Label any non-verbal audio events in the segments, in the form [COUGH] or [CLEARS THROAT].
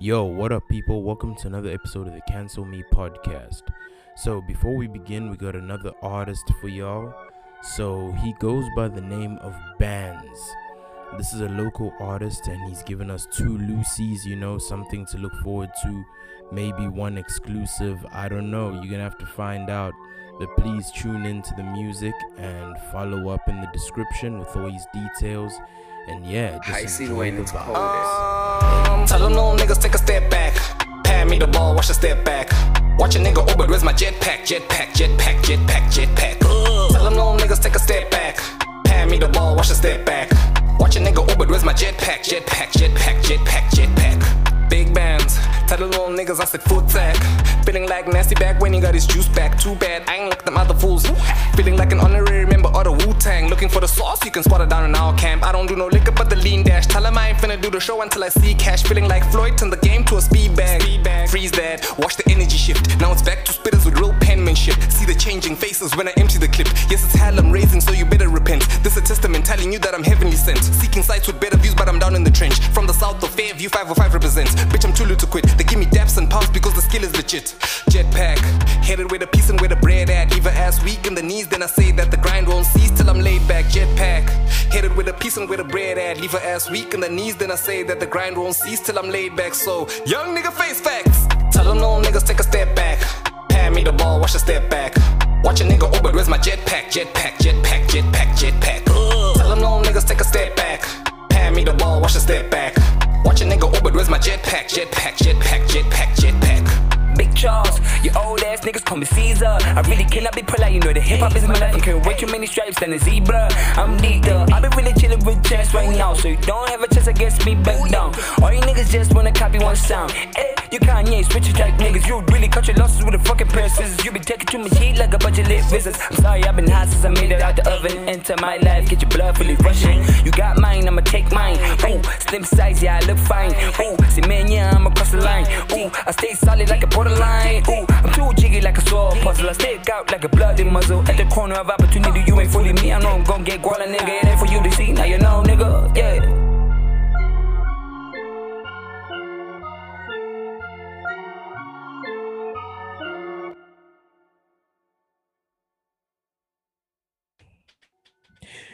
Yo, what up, people? Welcome to another episode of the Cancel Me podcast. So, before we begin, we got another artist for y'all. So, he goes by the name of BANDZ. This is a local artist, and he's given us two Lucy's, you know, something to look forward to. Maybe one exclusive. I don't know. You're gonna have to find out. But please tune into the music and follow up in the description with all these details. And yeah, just I see enjoy way the into vibes. Um, tell them no niggas take a step back. Hand me the ball, watch a step back. Watch a nigga Uber, where's my jetpack? Jetpack, jetpack, jetpack, jetpack. Tell them no niggas take a step back. Hand me the ball, watch a step back. Watch a nigga Uber, where's my jetpack? Jetpack, jetpack, jetpack, jetpack. Big bands, tell the little niggas I said foot tag. Feeling like nasty back when he got his juice back. Too bad, I ain't like them other fools. Feeling like an honorary member of the Wu Tang. Looking for the sauce, you can spot it down in our camp. I don't do no liquor but the lean dash. Tell him I ain't finna do the show until I see cash. Feeling like Floyd, turn the game to a speed bag. Freeze that, watch the energy shift. Now it's back to spitters with real penmanship. See the changing faces when I empty the clip. Yes, it's hell I'm raising, so you better repent. This a testament telling you that I'm heavenly sent. Seeking sights with better views, but I'm down in the trench. From the south of Fairview, 505 represents. Bitch, I'm too little to quit. They give me daps and pounds because the skill is legit. Jetpack, headed with a piece and where the bread at. Leave her ass weak in the knees, then I say that the grind won't cease till I'm laid back. Jetpack, headed with a piece and where the bread at. Leave her ass weak in the knees, then I say that the grind won't cease till I'm laid back. So, young nigga face facts. Tell them no niggas take a step back. Hand me the ball, watch a step back. Watch a nigga Uber, where's my jetpack? Jetpack, jetpack, jetpack, jetpack. Tell them no niggas take a step back. Hand me the ball, watch a step back. Watch a nigga Uber, where's my jetpack? Jetpack, jetpack, jetpack, jetpack. Big Charles, you old ass niggas call me Caesar. I really cannot be polite, you know the hip hop is my life. I'm carrying way too many stripes than a zebra. I'm leader, I've been really chillin' with chance right now, so you don't have a chance against me, back down. All you niggas just wanna copy one sound. Eh, you Kanye, switch it like niggas. You really cut your losses with a fucking pair of scissors. You been taking too much heat like a visits. I'm sorry, I've been hot since I made it out the oven. Enter my life, get your blood fully rushing. You got mine, I'ma take mine. Ooh, slim size, yeah, I look fine. Ooh, see man, yeah, I'm across the line. Ooh, I stay solid like a borderline. Ooh, I'm too jiggy like a sword puzzle. I stick out like a bloody muzzle. At the corner of opportunity, you ain't fooling me. I know I'm gon' get guala, nigga. It ain't for you to see. Now you know, nigga. Yeah.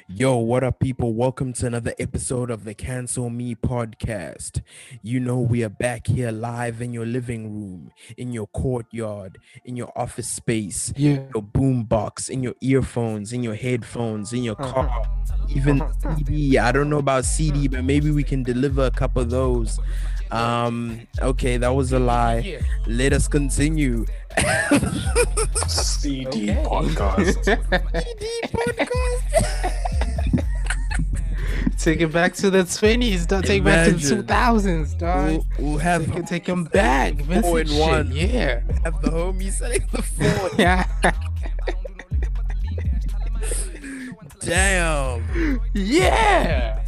Yo, what up, people? Welcome to another episode of the Cancel Me podcast. You know, we are back here live in your living room, in your courtyard, in your office space, Yeah. your boom box, in your earphones, in your headphones, in your car, uh-huh. even uh-huh. CD. I don't know about CD, uh-huh. but maybe we can deliver a couple of those. Um, okay, that was a lie. Let us continue. CD Okay. podcast. [LAUGHS] [LAUGHS] Take it back to the 20s, dog. Take it back to the 2000s, dog. We'll, we'll have Take, take them back. Four in Vintage one. shit. Yeah. have the homie selling the phone. [LAUGHS] Yeah. Damn. yeah.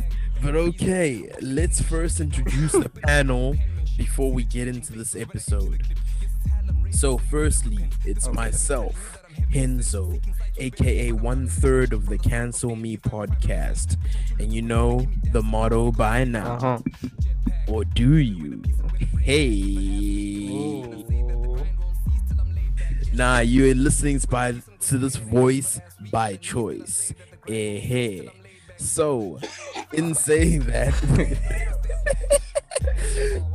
But okay, let's first introduce the panel before we get into this episode. So, firstly, it's myself, Henzo, aka one third of the Cancel Me podcast. And you know the motto by now, Uh huh. or do you? Hey. Nah, you're listening by to this voice by choice. Eh, hey. So, in saying that,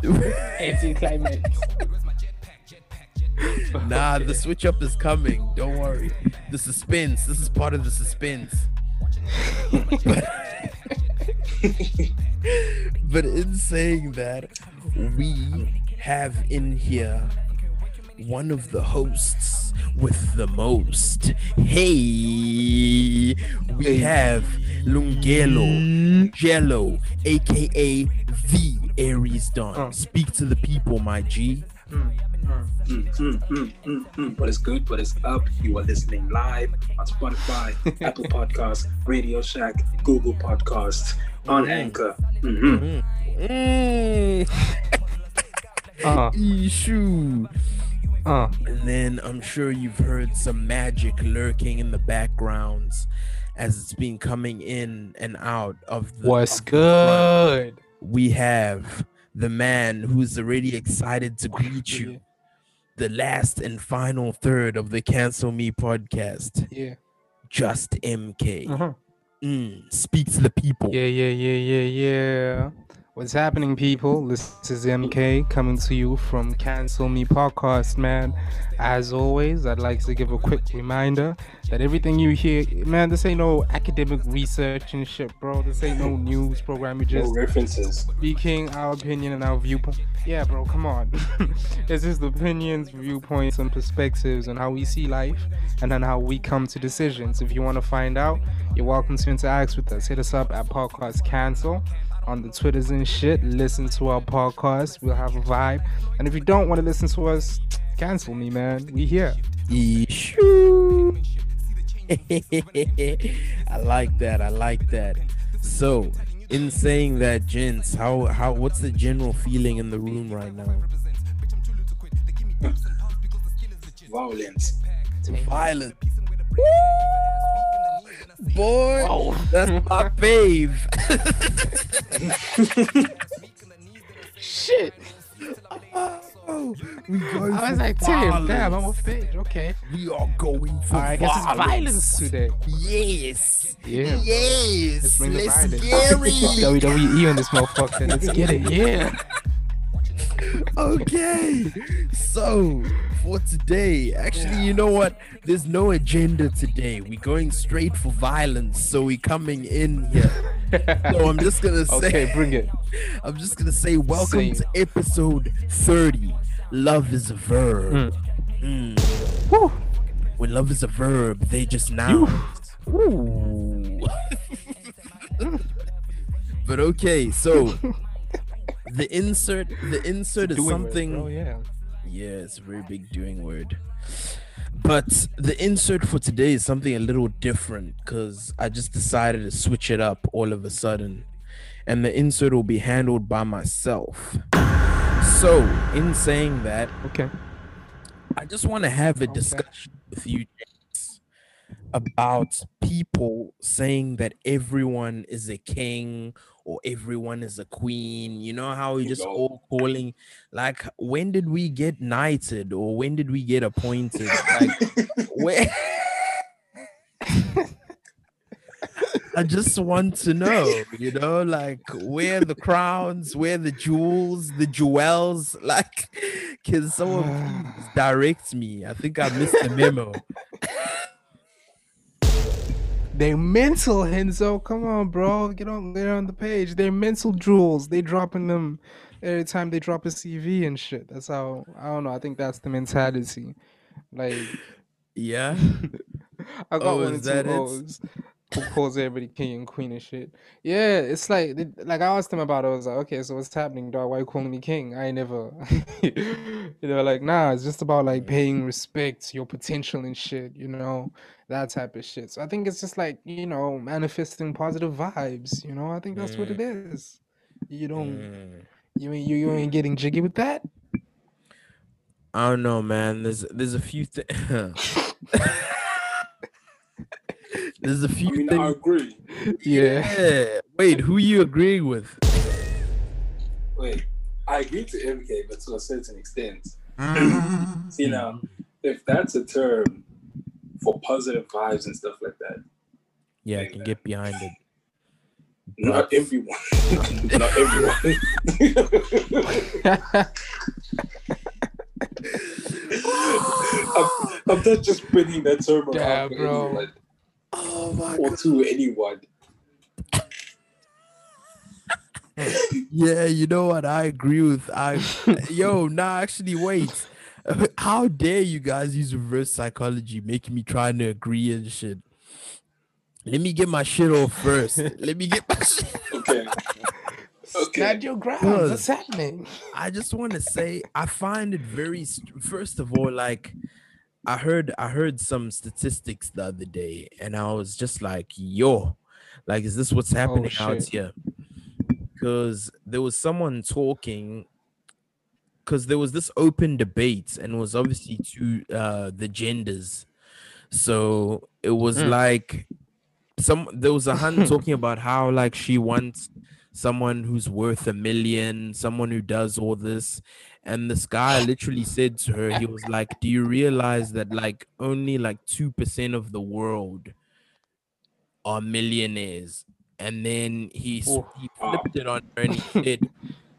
[LAUGHS] Anti-climax. [LAUGHS] nah, the switch up is coming. Don't worry. The suspense. This is part of the suspense. [LAUGHS] but in saying that, we have in here one of the hosts with the most. Hey, we have Lungelo Jello, aka the Aries Dawn. Uh. Speak to the people, my G. Mm. What is good? What is up? You are listening live on Spotify, [LAUGHS] Apple Podcasts, Radio Shack, Google Podcasts, on Anchor. [LAUGHS] Mhm. Mm. Uh, Issue. uh. And then I'm sure you've heard some magic lurking in the backgrounds as it's been coming in and out of the. What's of the good? We have the man who's already excited to greet you, the last and final third of the Cancel Me podcast, Yeah. Just MK. Uh-huh. Mm, speak to the people. Yeah, yeah, yeah, yeah, yeah. What's happening, people? This is MK coming to you from Cancel Me Podcast, man. As always, I'd like to give a quick reminder that everything you hear, man, this ain't no academic research and shit, bro. This ain't no news program. We No just references. speaking our opinion and our viewpoint. Yeah, bro, come on. [LAUGHS] it's just opinions, viewpoints, and perspectives on how we see life and then how we come to decisions. If you want to find out, you're welcome to interact with us. Hit us up at Podcast Cancel on the Twitters and shit. Listen to our podcast. We'll have a vibe. And if you don't want to listen to us, cancel me, man. We here. [LAUGHS] I like that. I like that. So, in saying that, gents, how how what's the general feeling in the room right now? Violence. Violence. Boy, that's my fave. [LAUGHS] Shit. Oh, we going I was like, damn, damn, I'm violence. off page. Okay. We are going for All right, I guess it's violence today. Yes. Yeah. Yes. Let's bring the Let's violence. get it. WWE on this motherfucker. Let's get it. Yeah. [LAUGHS] okay so for today. Actually you know what? There's no agenda today. We're going straight for violence so we're coming in here. So i'm just gonna [LAUGHS] say Okay, bring it. i'm just gonna say welcome Same. to episode 30 love is a verb. Mm. Woo. when love is a verb they just now [LAUGHS] but okay so [LAUGHS] the insert the insert is Doing it, something bro, yeah. it's a very big doing word. But the insert for today is something a little different because I just decided to switch it up all of a sudden. And the insert will be handled by myself. So, in saying that, Okay. I just want to have a discussion with you about people saying that everyone is a king or everyone is a queen. You know how we You just all calling like when did we get knighted or when did we get appointed? Like where [LAUGHS] I just want to know, you know, like where the crowns, where the jewels, the jewels, [LAUGHS] like can someone [SIGHS] direct me? I think I missed the memo. [LAUGHS] They mental, Henzo. Come on, bro. Get on get on the page. They're mental jewels. They dropping them every time they drop a CV and shit. That's how I don't know. I think that's the mentality. Like Yeah. [LAUGHS] I got Oh, one or is two that it? hoes who calls everybody king and queen and shit. Yeah, it's like like I asked them about it. I was like, okay, so what's happening, dog? Why you calling me king? I ain't never, [LAUGHS] you know, like nah. It's just about like paying respect your potential and shit. You know, that type of shit. So I think it's just like you know manifesting positive vibes. You know, I think that's what it is. You don't, Mm. you you, you ain't getting jiggy with that. I don't know, man. There's there's a few things. [LAUGHS] [LAUGHS] there's a few mean, I things. agree. Yeah. Yeah. Wait, who you agreeing with? Wait, I agree to MK, but to a certain extent. Mm. See now, if that's a term for positive vibes and stuff like that, Yeah, I can get behind it. not everyone, [LAUGHS] not everyone. [LAUGHS] I'm, I'm not just bringing that term around Yeah, bro. anyone Oh my or to anyone. [LAUGHS] Yeah, you know what? I agree with I [LAUGHS] yo, nah, actually wait. [LAUGHS] How dare you guys use reverse psychology making me trying to agree and shit. Let me get my shit off first. Let me get my shit. Okay. Okay. Stand your ground. Cause- What's happening? I just want to say I find it very first of all like I heard I heard some statistics the other day and I was just like yo like is this what's happening out here because there was someone talking because there was this open debate and it was obviously to uh the genders so it was Mm. like some there was a hun [LAUGHS] talking about how like she wants someone who's worth a million, someone who does all this. And this guy literally said to her, he was like, Do you realize that like only like 2% of the world are millionaires? And then he, Oof. he flipped it on her and he [LAUGHS] said,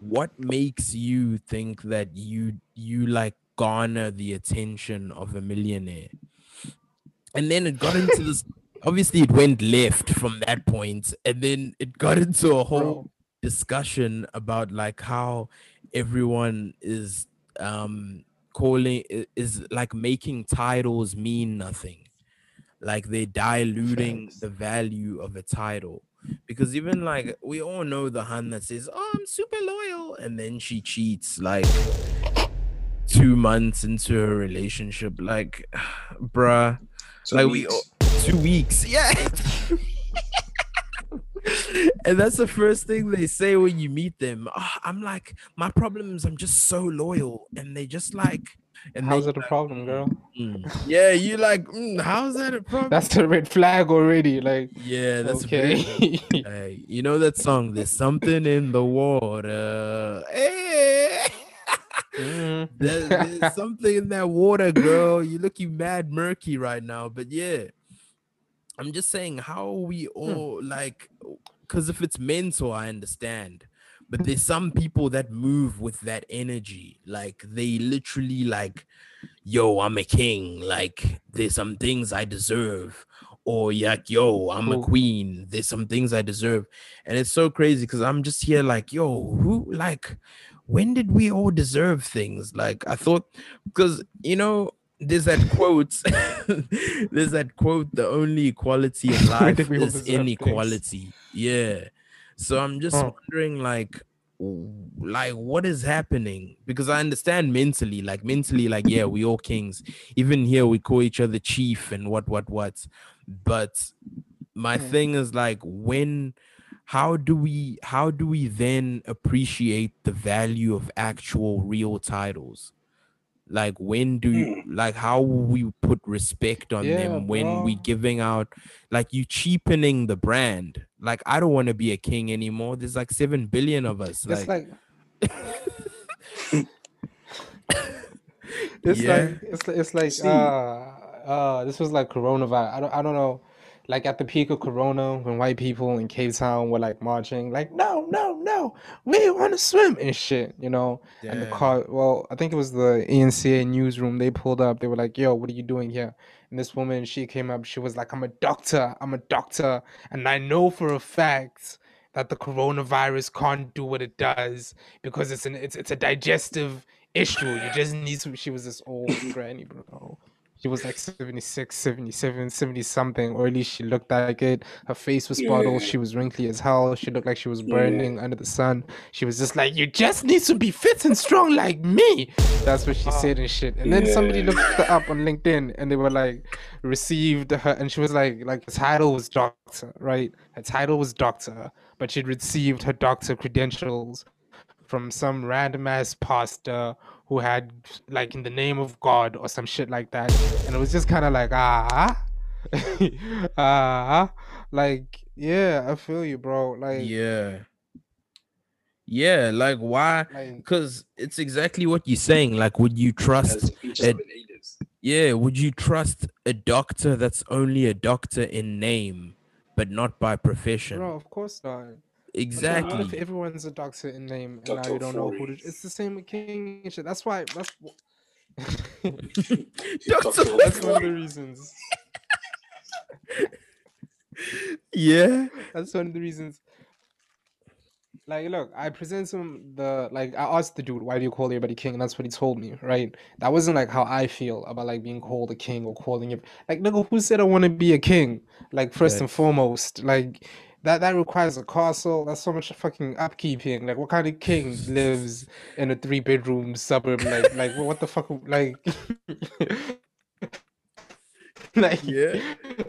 What makes you think that you you like garner the attention of a millionaire? And then it got into this obviously it went left from that point and then it got into a whole discussion about like how everyone is um calling is like making titles mean nothing. Like they're diluting Facts. the value of a title. Because even like we all know the hun that says oh i'm super loyal and then she cheats like two months into her relationship. Like [SIGHS] bruh. Two like we weeks. all- two weeks. Yeah [LAUGHS] and that's the first thing they say when you meet them Ah, i'm like my problem is i'm just so loyal and they just like and How's it a problem, girl? Mm. yeah you like mm, how's that a problem That's the red flag already. Like, yeah that's okay. hey, [LAUGHS] you know that song there's something in the water hey. Mhm. There- there's something in that water, girl. You're looking mad murky right now. But yeah, I'm just saying, how are we hmm. all like, because if it's mental, I understand. But hmm. there's some people that move with that energy. Like they literally like, yo, I'm a king. Like there's some things I deserve. Or like, yo, I'm a queen. There's some things I deserve. And it's so crazy because I'm just here like, yo, who like when did we all deserve things? Like I thought, because you know, there's that quote. [LAUGHS] there's that quote: "The only equality in [LAUGHS] life did we all is deserve things? inequality." Yeah. So I'm just Oh. wondering, like, like what is happening? Because I understand mentally, like mentally, like yeah, we all kings. Even here, we call each other chief and what, what, what. But my Mm. thing is like when how do we how do we then appreciate the value of actual real titles like when do you like how we put respect on Yeah, them when we giving out like you cheapening the brand like i don't want to be a king anymore there's like 7 billion of us It's like, like [LAUGHS] it's Yeah. like it's it's like uh uh this was like coronavirus. I don't I don't know. Like at the peak of corona, when white people in Cape Town were like marching, like no, no, no, we want to swim and shit, you know. And the car, well, I think it was the ENCA newsroom. They pulled up. They were like, "Yo, what are you doing here?" And this woman, she came up. She was like, "I'm a doctor. I'm a doctor, and I know for a fact that the coronavirus can't do what it does because it's an it's it's a digestive issue. You just need to." She was this old [LAUGHS] granny, bro. She was like 76, 77, 70 something, or at least she looked like it. Her face was spotted. Yeah. She was wrinkly as hell. She looked like she was Yeah. burning under the sun. She was just like, You just need to be fit and strong like me. That's what she ah. said and shit. And then somebody looked her up on LinkedIn and they were like, received her, and she was like, like, the title was doctor, right? Her title was doctor, but she'd received her doctor credentials from some random ass pastor who had like in the name of God or some shit like that. And it was just kind of like, ah, [LAUGHS] ah, like, yeah, I feel you, bro. Like, yeah yeah like why like because it's exactly what you're saying like would you trust As speech it- natives. Yeah, would you trust a doctor that's only a doctor in name, but not by profession? bro, of course not. But then What if exactly. everyone's a doctor in name and now you don't know who to, it's the same with King and shit. That's why that's [LAUGHS] [LAUGHS] Doctor, that's one of the reasons. yeah, That's one of the reasons. Like, look, I present him the like I asked the dude, why do you call everybody king? And that's what he told me, right? That wasn't like how I feel about like being called a king or calling it like nigga, who said I want to be a king? Like first and foremost, like that that requires a castle. That's so much fucking upkeeping. Like what kind of king lives in a three bedroom suburb? Like like what the fuck like [LAUGHS] [LAUGHS] like Yeah.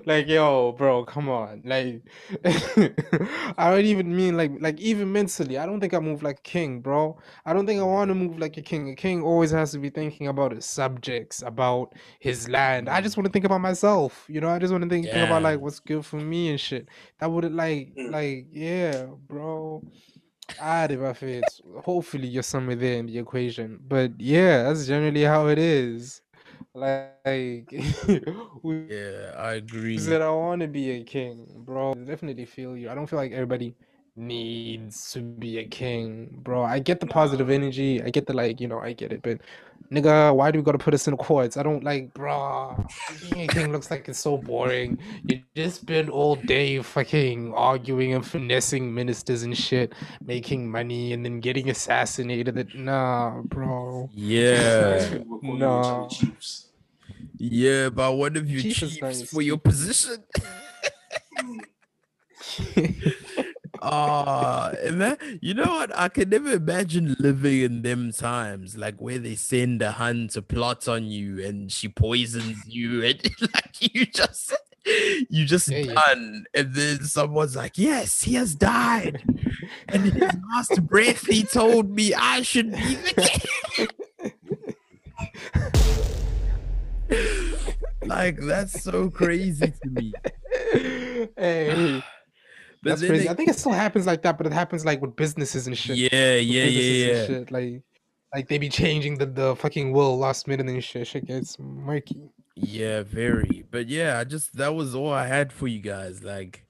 like yo bro come on. Like [LAUGHS] i don't even mean like like even mentally i don't think i move like a king bro. I don't think i want to move like a king. A king always has to be thinking about his subjects about his land. I just want to think about myself you know? I just want to think, think about like what's good for me and shit. That would like Mm. like yeah bro. Ah, it's hopefully you're somewhere there in the equation. But yeah that's generally how it is like [LAUGHS] Yeah, I agree. said I want to be a king, bro. I definitely feel you. I don't feel like everybody needs to be a king, bro. I get the positive energy. I get the like, you know, I get it. But nigga, why do we gotta put us in the courts? I don't like, bro. Being a king looks like it's so boring. You just spend all day fucking arguing and finessing ministers and shit, making money and then getting assassinated. That nah, bro. Yeah. [LAUGHS] We'll call you No. Charlie Chiefs. Yeah, but what if you Chief chiefs nice. for your position? [LAUGHS] [LAUGHS] Ah, man, you know what? I can never imagine living in them times, like where they send a hun to plot on you and she poisons you, [LAUGHS] and like you just, you just Yeah, yeah. done, and then someone's like, "Yes, he has died," and in his [LAUGHS] last breath, he told me I should be the king. [LAUGHS] like that's so crazy to me. hey, But that's crazy. they- I think it still happens like that, but it happens like with businesses and shit. Yeah, with yeah, yeah, yeah. Shit. Like, like they be changing the, the fucking will last minute and shit. Shit gets murky. Yeah, very. But yeah, I just that was all I had for you guys. Like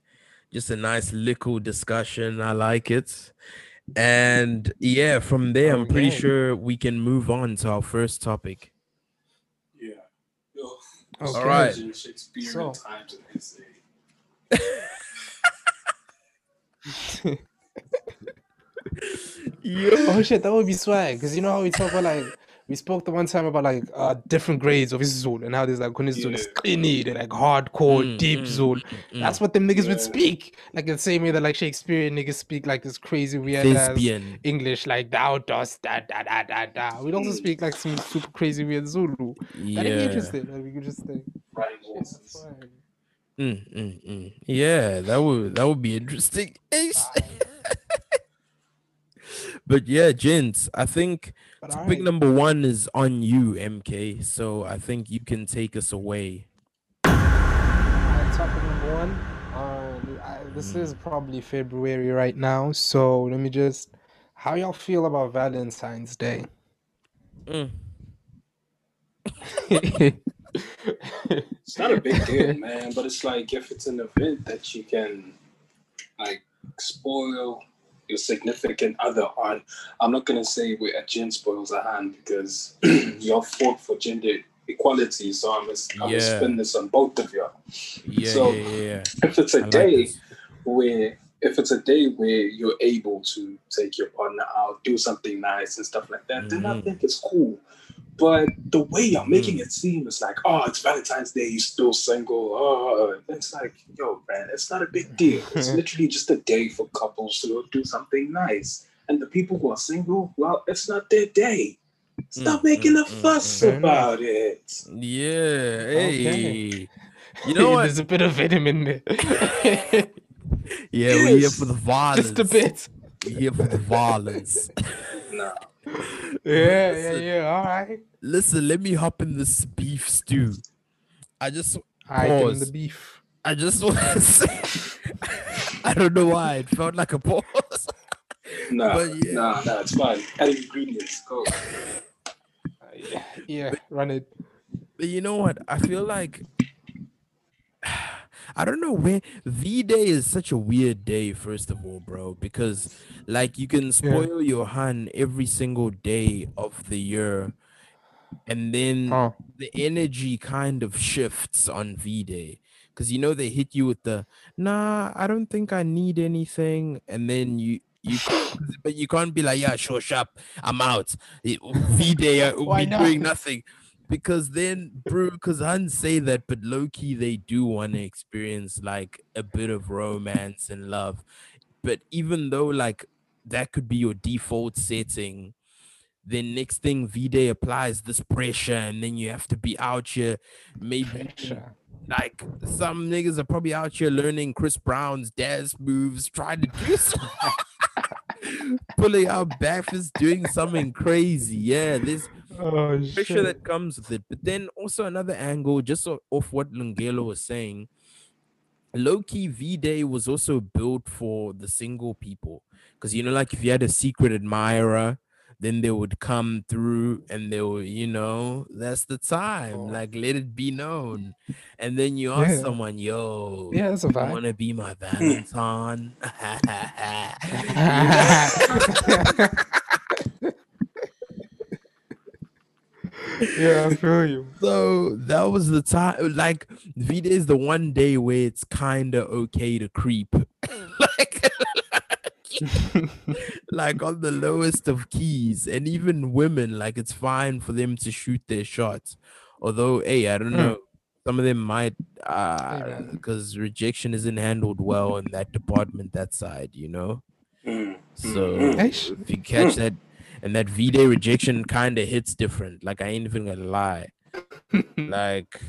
just a nice little discussion. I like it. And yeah, from there I'm pretty Okay. sure we can move on to our first topic. Yeah. Yo, Okay. All right. Shakespearean So- [LAUGHS] times, and they say. Yeah. oh shit, that would be swag. Cause you know how we talk about like we spoke the one time about like uh different grades of Zul and how there's like when Zul is skinny, they're like hardcore, Mm, deep mm, Zul. mm, That's what them niggas would speak. Like the same way that like Shakespearean niggas speak like this crazy weird ass Lesbian. English, like thou dost da da da da da. We'd also speak like some super crazy weird Zulu. Yeah. That'd be Yeah. interesting. Like, we could just Mm, mm, mm. Yeah, that would that would be interesting. [LAUGHS] But yeah, gents, I think But topic alright. number one is on you, MK. So I think you can take us away. Alright, topic number one. Um, I, this is probably February right now, so let me just. How y'all feel about Valentine's Day? Mm. [LAUGHS] [LAUGHS] [LAUGHS] It's not a big deal, man, but it's like if it's an event that you can like spoil your significant other on. I'm not gonna say where a gin spoils a hand because [CLEARS THROAT] y'all fought for gender equality, so I'm gonna, I'm gonna Yeah. spin this on both of y'all. Yeah, So- yeah, yeah. If it's a I day this. where if it's a day where you're able to take your partner out, do something nice and stuff like that, then I Mhm. think it's cool. But the way you're making Mm. it seem is like, oh, it's Valentine's Day, you're still single. Oh, it's like, yo, man, it's not a big deal. It's [LAUGHS] literally just a day for couples to do something nice. And the people who are single, well, it's not their day. Stop Mm, making mm, a mm, fuss mm. Fair about it. Yeah, Okay. hey. [LAUGHS] You know what? There's a bit of venom in there. [LAUGHS] Yeah, we're here for the violence. Just a bit. We're here for the violence. Nah. Yeah, yeah, Listen. yeah. All right. Listen, let me hop in this beef stew. I just I give Pause. the beef. I just want to [LAUGHS] say I don't know why it felt like a pause. Nah, But yeah. nah, nah, it's fine. Add ingredients. Go. Uh, yeah, yeah, run it. But you know what? I feel like I don't know where V Day is such a weird day, first of all, bro, because like you can spoil your hun every single day of the year, and then the energy kind of shifts on V Day. Because you know they hit you with the nah, I don't think I need anything, and then you you can't- but you can't be like, yeah, sure, sharp, I'm out. V Day, uh, [LAUGHS] Why we doing nothing because then bro because Huns say that but low-key they do want to experience like a bit of romance and love but even though like that could be your default setting then next thing v-day applies this pressure and then you have to be out here maybe Pressure. like some niggas are probably out here learning Chris Brown's dance moves, trying to do some [LAUGHS] pulling out backfists, doing something crazy. Yeah, there's Oh pressure shit. that comes with it. But then also another angle, just off what Lungelo was saying, low key V Day was also built for the single people. Because you know, like if you had a secret admirer, then they would come through and they will, you know, that's the time. Oh. Like let it be known. And then you ask Yeah. someone, yo, Yeah, that's a vibe. wanna be my [LAUGHS] Valentine? [LAUGHS] [LAUGHS] yeah, I feel you. So that was the time. Like V Day is the one day where it's kind of okay to creep, [LAUGHS] like, [LAUGHS] like on the lowest of keys, and even women, like it's fine for them to shoot their shots. Although, hey, I don't Mm. know, some of them might, uh, because rejection isn't handled well in that department, that side, you know. Mm, So Eish. if you catch that, and that V Day rejection kind of hits different. Like I ain't even gonna lie. [LAUGHS] like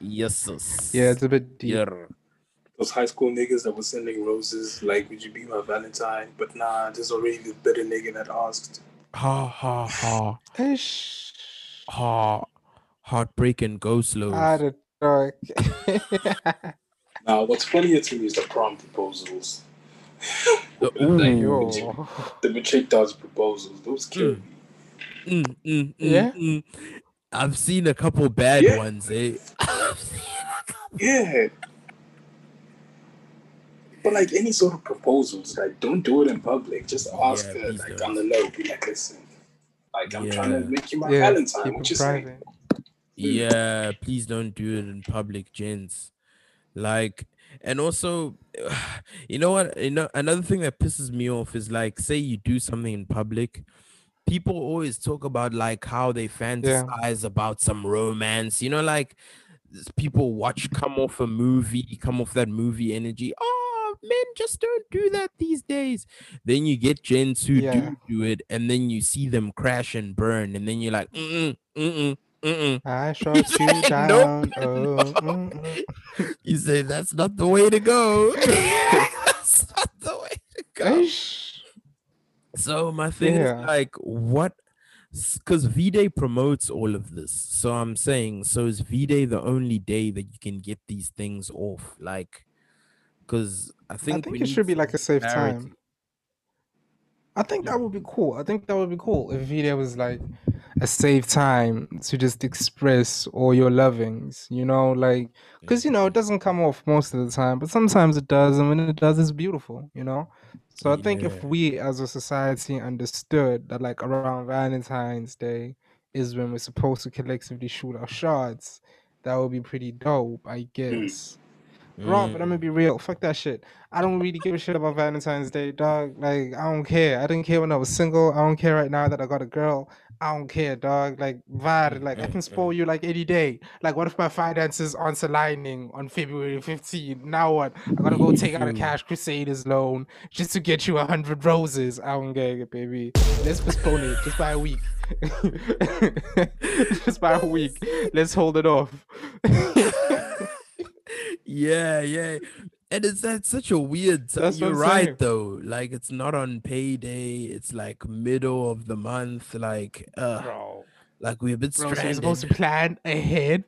yes, Yeah, it's a bit deep. yeah. Those high school niggas that were sending roses, like, would you be my Valentine? But nah, there's already the better nigga that asked. Ha ha ha Eish. ha. Heartbreak and go slow. Out of dark. [LAUGHS] Now, what's funnier to me is the prom proposals. The- Like. Yo. The matric does proposals. Those kill me. Mm, mm, mm, Yeah? mm. I've seen a couple bad Yeah. ones, eh? Yeah. But like any sort of proposals, like don't do it in public. Just ask Yeah, her, like don't. on the low, be like, listen, like I'm trying to make you my Yeah, Valentine. keep What it you saying? private. yeah, please don't do it in public, gents. Like, and also, [SIGHS] you know what? You know, another thing that pisses me off is like, say you do something in public, people always talk about like how they fantasize about some romance. You know, like people watch come off a movie, come off that movie energy. Oh, men just don't do that these days. Then you get gents who Yeah. do do it, and then you see them crash and burn, and then you're like, mm mm mm mm. I [LAUGHS] shot you Nope. down. Oh, mm, [LAUGHS] mm. You say that's not the way to go. [LAUGHS] that's not the way to go. So my thing Yeah. is like, what? Because V Day promotes all of this. So I'm saying, so is V Day the only day that you can get these things off? Like, because I think I think think it should be like a safe clarity. time. I think that would be cool. I think that would be cool if V Day was like a safe time to just express all your lovings, you know, like because you know it doesn't come off most of the time, but sometimes it does, and when it does, it's beautiful, you know. So I think if we as a society understood that like around Valentine's Day is when we're supposed to collectively shoot our shots, that would be pretty dope, I guess. Wrong, but I'm gonna Mm. be real. Fuck that shit. I don't really give a shit about Valentine's Day, dog. Like, I don't care. I didn't care when I was single. I don't care right now that I got a girl. I don't care, dog. Like, VAR, like, I mm, can mm, spoil mm. you like any day. Like, what if my finances aren't aligning on February 15? Now what? I gotta go take out a cash crusaders loan just to get you a hundred roses. I don't get it, baby. Let's postpone it just by a week. [LAUGHS] just by a week. Let's hold it off. [LAUGHS] yeah, yeah. And it's that's such a weird time. You're right saying. though. Like it's not on payday. It's like middle of the month. Like uh Bro. like we're a bit Bro, so you're supposed to plan ahead.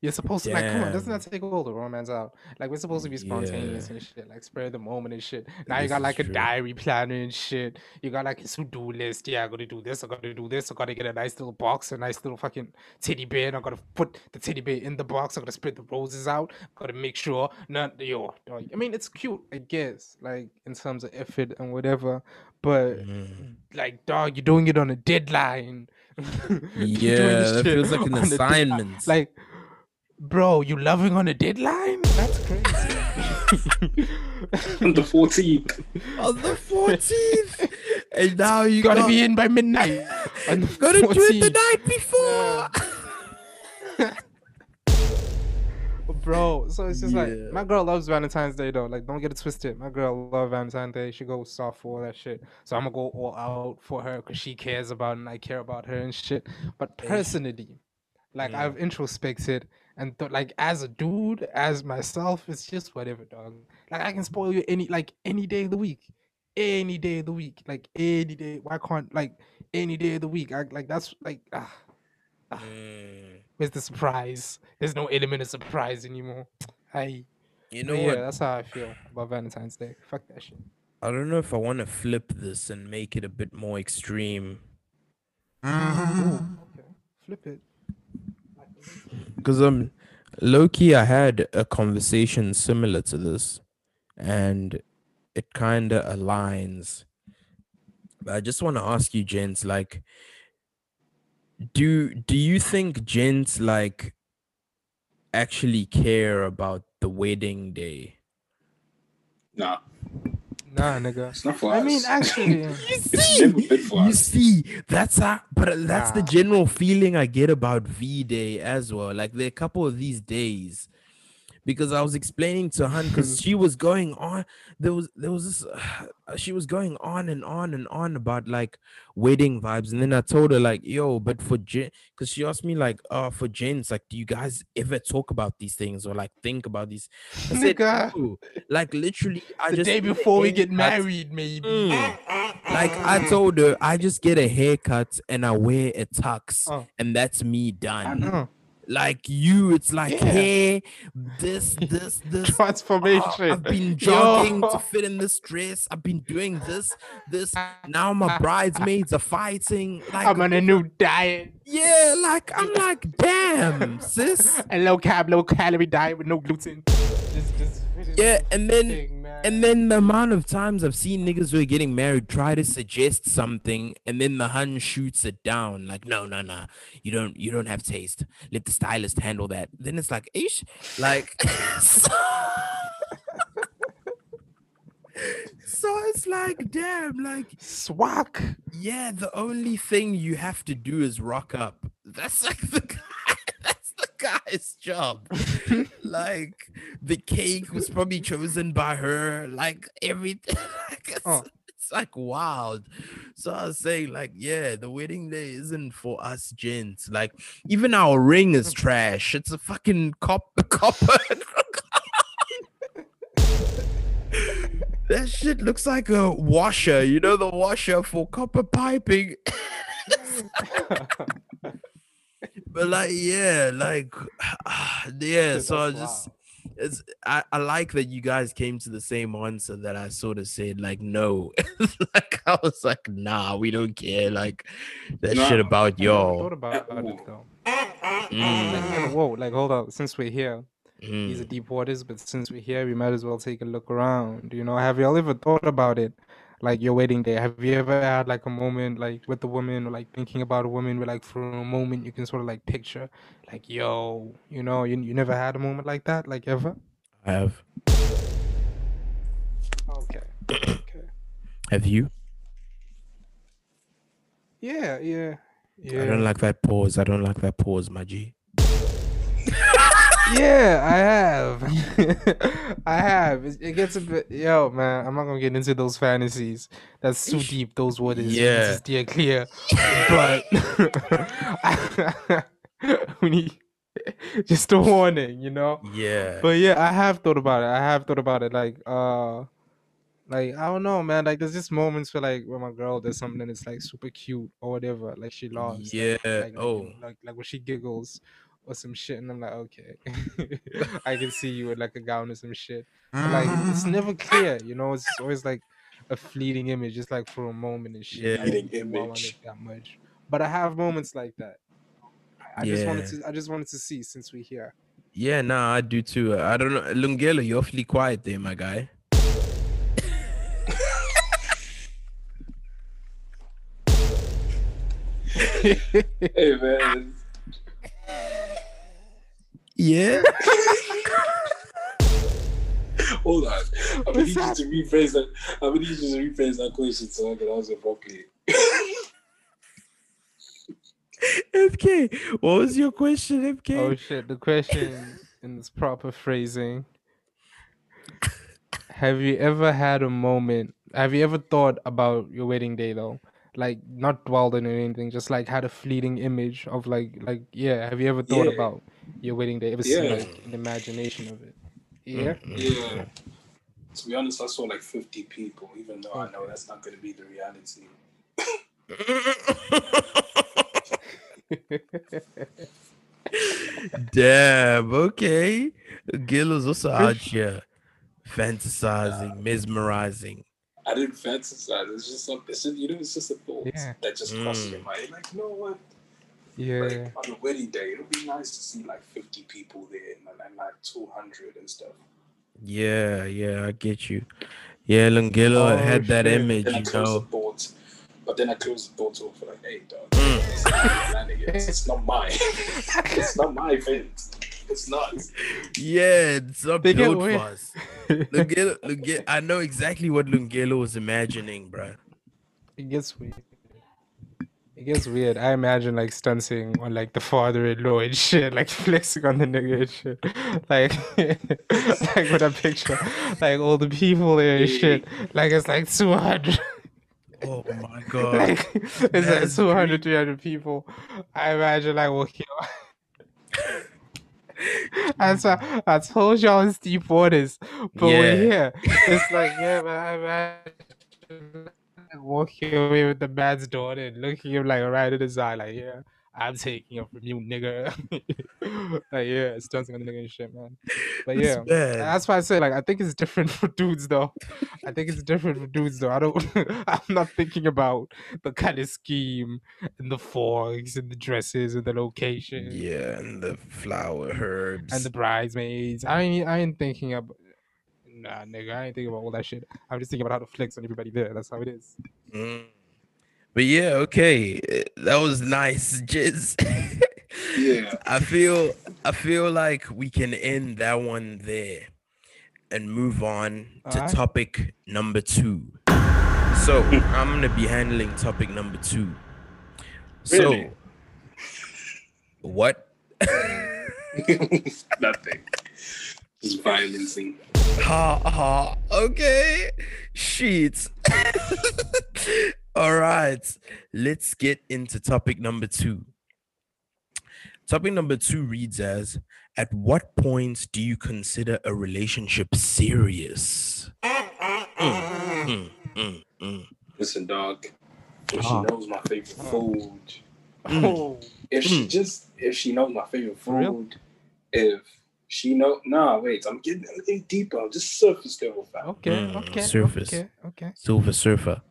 You're supposed to like, come on, doesn't that take all the romance out? Like, we're supposed to be spontaneous Yeah. and shit, like spread the moment and shit. Now you got like a true. diary planner and shit. You got like a to-do list. Yeah, I gotta do this. I gotta do this. I gotta get a nice little box, a nice little fucking teddy bear. And I gotta put the teddy bear in the box. I gotta spread the roses out. Gotta make sure not yo. I mean, it's cute, I guess, like in terms of effort and whatever. But Mm. like, dog, you're doing it on a deadline. [LAUGHS] Yeah, this that feels like an [LAUGHS] on a deadline. assignment. Like, bro, you loving on a deadline? That's crazy. [LAUGHS] On the 14th. on the 14th. [LAUGHS] and now you gotta got, be in by midnight. [LAUGHS] on the gotta do it the night before. Bro, so it's just Yeah. like my girl loves Valentine's Day though. Like, don't get it twisted. My girl loves Valentine's Day. She goes soft for all that shit. So I'm gonna go all out for her because she cares about and I care about her and shit. But personally, like Mm. I've introspected and th- like as a dude, as myself, it's just whatever, dog. Like I can spoil you any like any day of the week, any day of the week, like any day. Why can't like any day of the week? I like that's like ah, Mm. where's the surprise? There's no element of surprise anymore. I You know know yeah, what? that's how I feel about Valentine's Day. Fuck that shit. I don't know if I want to flip this and make it a bit more extreme. Okay, flip it. Because um, low key, I had a conversation similar to this, and it kind of aligns. But I just want to ask you, gents, like, do do you think gents like actually care about the wedding day? Nah, Nah, nigga. it's not for I mean, actually, [LAUGHS] yeah. it's never been for You see, that's how, but that's the general feeling I get about V Day as well. Like there are a couple of these days, because I was explaining to Han because [LAUGHS] she was going on. There was there was this. [SIGHS] she was going on and on and on about like wedding vibes, and then I told her like, "Yo, but for gen," because she asked me like, "Uh, for gents, like, do you guys ever talk about these things or like think about these?" I said, "No." Like literally, I the just day before we get married, maybe. Mm. Like I told her, I just get a haircut and I wear a tux, Oh. and that's me done. Like you, it's like Yeah. hair, this, this, [LAUGHS] this. transformation. Oh, I've been [LAUGHS] jogging Yo. to fit in this dress. I've been doing this, this. Now my bridesmaids are fighting. Like, I'm on a new diet. yeah, like I'm like, damn, sis. [LAUGHS] A low carb, low calorie diet with no gluten. Just, just finish Yeah, and then thing. And then the amount of times I've seen niggas who are getting married try to suggest something, and then the hun shoots it down. Like, no, no, no, you don't, you don't have taste. Let the stylist handle that. Then it's like, ish, like, [LAUGHS] so, so it's like, damn, like, Swag. yeah, the only thing you have to do is rock up. That's like the guy's job. [LAUGHS] like the cake was probably chosen by her, like everything. [LAUGHS] like, it's, Oh. it's like wild. So I was saying, like, yeah, the wedding day isn't for us gents. Like, even our ring is trash. It's a fucking cop [LAUGHS] copper. That shit looks like a washer, you know, the washer for copper piping. But like, yeah, like, [SIGHS] yeah. So I just, it's I, I like that you guys came to the same answer that I sort of said, like, no, [LAUGHS] like I was like, nah, we don't care, like that shit about I y'all. thought about it though. Mm, Like, yeah, whoa, like hold up. Since we're here, these are mm. deep waters, but since we're here, we might as well take a look around. You know, have y'all ever thought about it? Like your wedding day, have you ever had like a moment like with the woman or like thinking about a woman where like for a moment you can sort of like picture like yo, you know, you, you never had a moment like that, like ever? I have. Okay. Okay. Have you? Yeah, yeah. Yeah. I don't like that pause. I don't like that pause, my G. Yeah, I have. [LAUGHS] I have. It, it gets a bit. Yo, man, I'm not gonna get into those fantasies. That's too deep. Those waters. Yeah. Just steer clear. But [LAUGHS] we need [LAUGHS] just a warning, you know. Yeah. But yeah, I have thought about it. I have thought about it. Like, uh, like I don't know, man. Like, there's just moments where like when my girl does something that's like super cute or whatever. Like she laughs. Yeah. Like, like, Oh. Like like when she giggles or some shit, and I'm like, okay, [LAUGHS] I can see [LAUGHS] you with like a gown or some shit. But, like it's mm-hmm. never clear, you know. It's always like a fleeting image, just like for a moment and shit. Yeah. I don't Fleeting dwell on it image. that much. But I have moments like that. I- I just wanted to. I just wanted to see since we're here. Yeah, nah, I do too. I don't know. Lungelo, you're awfully quiet there, my guy. [LAUGHS] Hey man, Yeah. [LAUGHS] hold on. I'm gonna What's need you to rephrase that. I'm gonna need you to rephrase that question so I can answer properly. [LAUGHS] FK, what was your question, FK? Oh shit! The question in this proper phrasing. [LAUGHS] Have you ever had a moment? Have you ever thought about your wedding day though? like not dwelled on anything, just like had a fleeting image of like like yeah. Have you ever thought Yeah. about your wedding day? Ever seen Yeah. like an imagination of it? Mm, mm, yeah. Yeah. To be honest, I saw like 50 people, even though I know that's not going to be the reality. [LAUGHS] Damn. Okay. Gil is also out here fantasizing, mesmerizing. I didn't fantasize. It's just something. It's just, you know, it's just a thought Yeah. that just crossed Mm. your mind. Like, you know what? Yeah. Like on the wedding day, it'll be nice to see like 50 people there and, and like 200 and stuff. Yeah, yeah, I get you. Yeah, Lungelo Oh, had that shit. image, you know. the but then I close the thought off like, hey, dog, Mm. [LAUGHS] it's, not shenanigans. it's not mine. [LAUGHS] it's not my event. It's not. Yeah, it's not They get built for us. Lungelo, Lunge- I know exactly what Lungelo was imagining, bruh. It gets weird. It gets weird. I imagine like stunting on like the father-in-law and shit, like [LAUGHS] flexing on the nigga and shit. [LAUGHS] Like, [LAUGHS] like with a picture, like all the people there and shit. Like it's like 200. Oh my god. like it's like That's 200, 300 people. I imagine like walking. That's why I told y'all it's deep waters, but Yeah. we're here. It's like yeah, but I imagine walking away with the man's daughter and looking him like right in his eye, like yeah, I'm taking it from you, nigga. [LAUGHS] like yeah, it's dancing on the nigga and shit, man. But yeah, that's why I say like I think it's different [LAUGHS] for dudes though. I think it's different for dudes though. I don't. [LAUGHS] I'm not thinking about the kind of scheme and the fogs and the dresses and the location Yeah, and the flower herbs. and the bridesmaids. I ain't. I ain't thinking about. Nah, nigga, I ain't thinking about all that shit. I'm just thinking about how to flex on everybody there. That's how it is. Mm. But yeah, okay, that was nice, [LAUGHS] Jizz. Yeah. [LAUGHS] I feel I feel like we can end that one there and move on to Alright. topic number two. So [LAUGHS] I'm gonna be handling topic number two. Really? So what? Nothing. Just violencing. Ha ha. Okay. Sheets. [LAUGHS] All right. Let's get into topic number two. Topic number two reads as At what point do you consider a relationship serious? Mm, mm, mm, mm. Listen, dog. If she knows my favorite food, Mm. Oh, if she Mm. just if she knows my favorite food, if she know nah wait, I'm getting a little deeper. I'm just surface level fam. okay, Mm, okay, surface. okay, okay. Silver Surfer.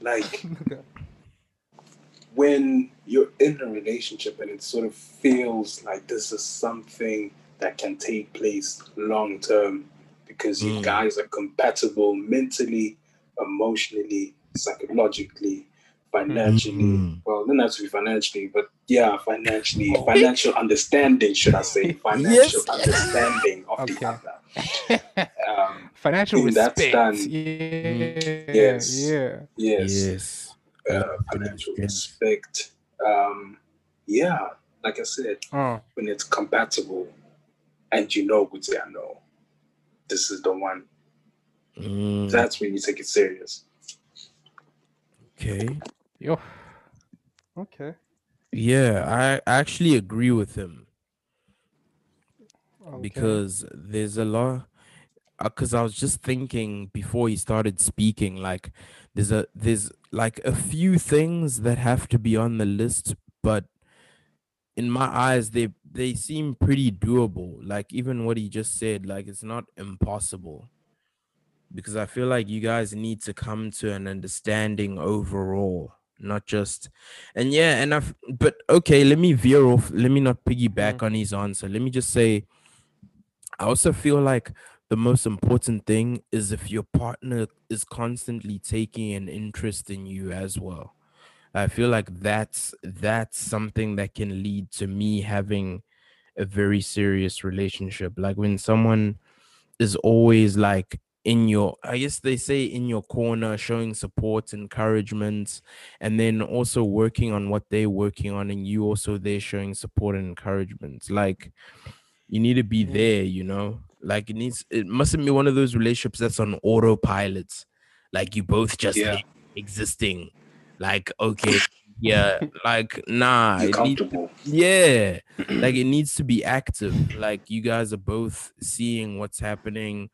Like [LAUGHS] when you're in a relationship and it sort of feels like this is something that can take place long term because you Mm. guys are compatible mentally, emotionally, psychologically, financially. Mm. Well, have to be financially, but yeah, financially, financial understanding, should I say, [LAUGHS] financial Yes. understanding of Okay. the other. Um, [LAUGHS] Financial that's respect. done. Yeah, Yes. yeah. yes. Yes. uh, financial respect. Um, yeah, like I said, Oh, when it's compatible and you know, good I know, this is the one. Mm, That's when you take it serious. okay. Yo. Okay. Yeah, I actually agree with him. okay. because there's a lot uh, because i was just thinking before he started speaking like there's a there's like a few things that have to be on the list but in my eyes they they seem pretty doable like even what he just said like it's not impossible because i feel like you guys need to come to an understanding overall not just and yeah and i've but okay let me veer off let me not piggyback mm. on his answer let me just say I also feel like the most important thing is if your partner is constantly taking an interest in you as well. I feel like that's that's something that can lead to me having a very serious relationship. Like when someone is always like in your I guess they say in your corner, showing support, encouragement, and then also working on what they're working on, and you also there showing support and encouragement. Like you need to be Mm. there, you know. Like it needs it mustn't be one of those relationships that's on autopilot. Like you both just Yeah. existing. Like, okay, yeah, [LAUGHS] like nah, You're it need- comfortable. yeah, like [CLEARS THROAT] it needs to be active. Like you guys are both seeing what's happening,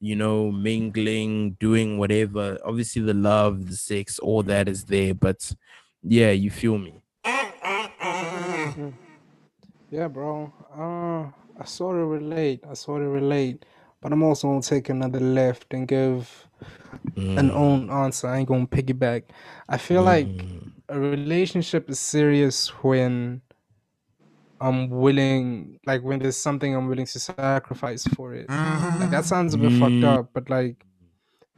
you know, mingling, doing whatever. Obviously, the love, the sex, all that is there, but yeah, you feel me. Yeah, bro. Uh, I sort of relate. I sort of relate, but I'm also gonna take another left and give an Mm, own answer. I ain't gonna piggyback. I feel like mm, a relationship is serious when I'm willing, like when there's something I'm willing to sacrifice for it. Like that sounds a bit fucked Mm. up, but like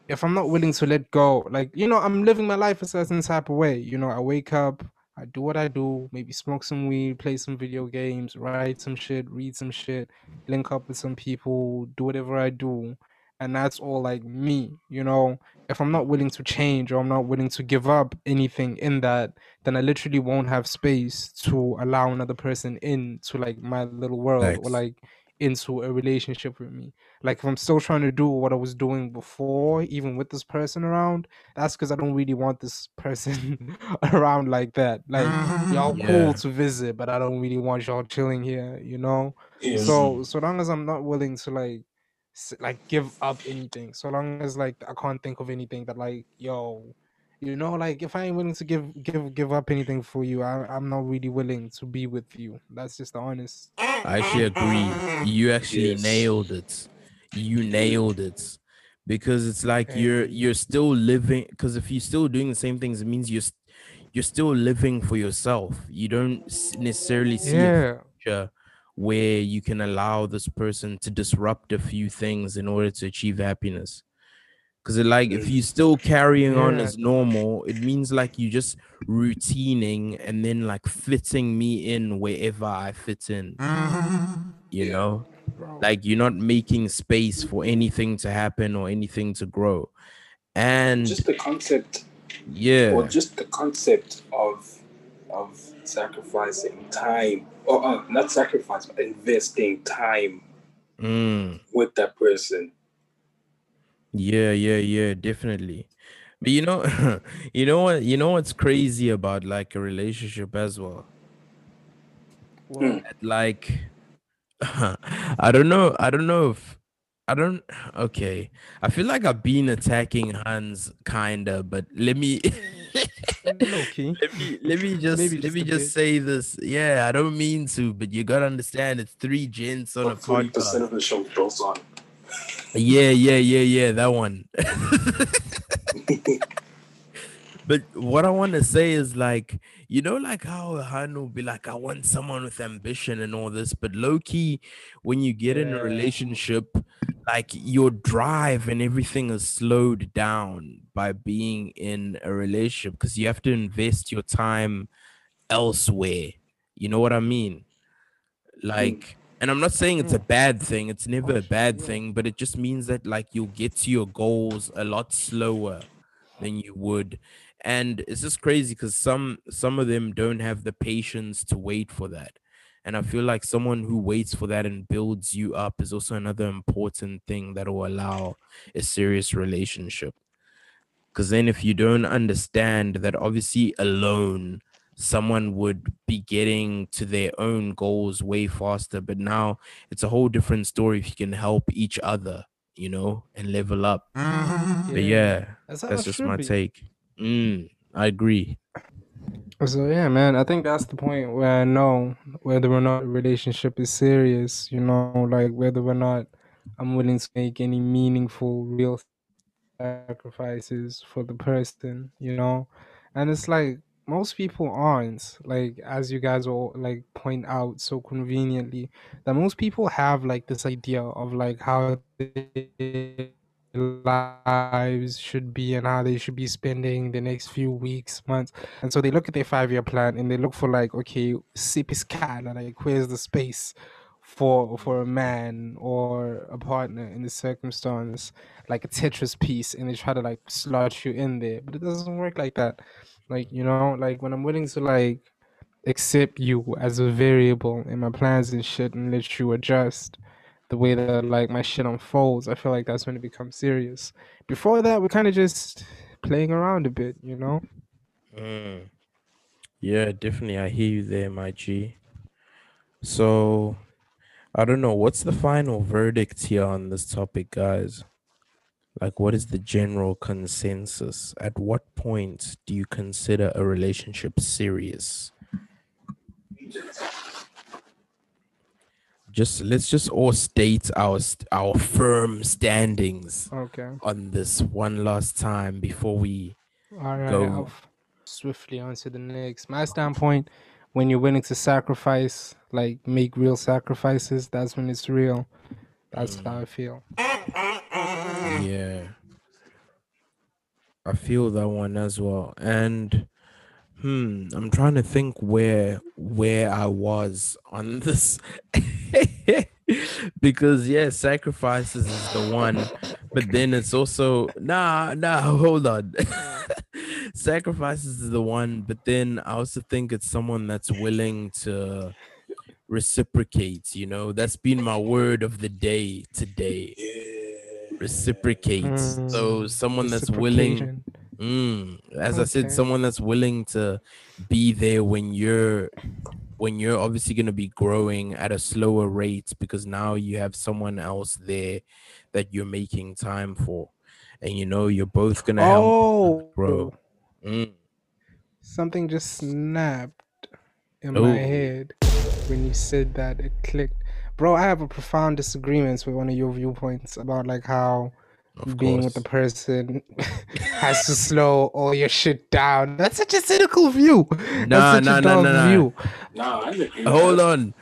if I'm not willing to let go, like you know, I'm living my life a certain type of way. You know, I wake up, I do what I do, maybe smoke some weed, play some video games, write some shit, read some shit, link up with some people, do whatever I do, and that's all like me. You know, if I'm not willing to change or I'm not willing to give up anything in that, then I literally won't have space to allow another person into like my little world or like into a relationship with me. Like if I'm still trying to do what I was doing before, even with this person around, that's because I don't really want this person [LAUGHS] around like that. Like y'all [LAUGHS] Yeah. cool to visit, but I don't really want y'all chilling here, you know? Yes. So so long as I'm not willing to like like give up anything, so long as like I can't think of anything that like yo, you know, like if I ain't willing to give give give up anything for you, I, I'm not really willing to be with you. That's just the honest. I actually agree. You actually Yes. nailed it. You nailed it. Because it's like you're you're still living because if you're still doing the same things, it means you're you're still living for yourself. You don't s- necessarily see a Yeah. future where you can allow this person to disrupt a few things in order to achieve happiness. Because like if you're still carrying on as normal, it means like you're just routining and then like fitting me in wherever I fit in. Mm-hmm. You Yeah. know? Like you're not making space for anything to happen or anything to grow and just the concept yeah or just the concept of of sacrificing time or uh, not sacrifice but investing time mm, with that person. Yeah yeah yeah definitely. But you know [LAUGHS] you know what you know what's crazy about like a relationship as well? Well, like [LAUGHS] i don't know i don't know if i don't [SIGHS] okay. I feel like i've been attacking hans kinda but let me low [LAUGHS] key. [LAUGHS] let me let me just Maybe let me just bit. say this. Yeah, I don't mean to, but you gotta understand it's three gents on a forty percent podcast. of the show goes on Yeah, yeah, yeah, yeah, that one. [LAUGHS] [LAUGHS] but what I want to say is like, you know, like how Han will be like, I want someone with ambition and all this, but low key, when you get in a relationship, like your drive and everything is slowed down by being in a relationship because you have to invest your time elsewhere. You know what I mean? Hmm. Like, and I'm not saying it's a hmm. bad thing, it's never a bad thing, but it just means that like you'll get to your goals a lot slower than you would. And it's just crazy because some some of them don't have the patience to wait for that. And I feel like someone who waits for that and builds you up is also another important thing that will allow a serious relationship. Because then, if you don't understand that, obviously, alone, someone would be getting to their own goals way faster. But now it's a whole different story if you can help each other, you know, and level up. [LAUGHS] But yeah, That's that's just my be. take. Mm, I agree. So yeah, man, I think that's the point where I know whether or not a relationship is serious, you know, like whether or not I'm willing to make any meaningful real sacrifices for the person, you know. And it's like most people aren't, like as you guys all like point out so conveniently, that most people have like this idea of like how their lives should be and how they should be spending the next few weeks, months. And so they look at their five year plan and they look for like, okay, sip kind like where's the space for for a man or a partner in the circumstance, like a Tetris piece, and they try to like slot you in there. But it doesn't work like that. Like, you know, like when I'm willing to like accept you as a variable in my plans and shit and let you adjust the way that like my shit unfolds, I feel like that's when it becomes serious. Before that, we're kind of just playing around a bit, you know. Mm. Yeah, definitely. I hear you there, my G. So, I don't know. What's the final verdict here on this topic, guys? Like, what is the general consensus? At what point do you consider a relationship serious? Just let's just all state our our firm standings Okay. on this one last time before we All right. Go. I'll swiftly on to the next. My standpoint, when you're willing to sacrifice, like make real sacrifices, that's when it's real. That's how I feel. Yeah. I feel that one as well. And hmm, I'm trying to think where where I was on [LAUGHS] this. [LAUGHS] because yeah, sacrifices is the one, but then it's also nah, nah, hold on. [LAUGHS] sacrifices is the one, but then I also think it's someone that's willing to reciprocate, you know. That's been my word of the day today Yeah. reciprocate. So someone that's willing, mm, as I said, someone that's willing to be there when you're when you're obviously going to be growing at a slower rate because now you have someone else there that you're making time for, and you know you're both going to help Oh, grow. Mm. something just snapped in Oh. my head when you said that. It clicked, bro. I have a profound disagreements with one of your viewpoints about like how Of being with the person [LAUGHS] has to slow all your shit down. That's such a cynical view. Nah, That's such nah, a nah, nah, nah. view. Nah, I agree. Hold on.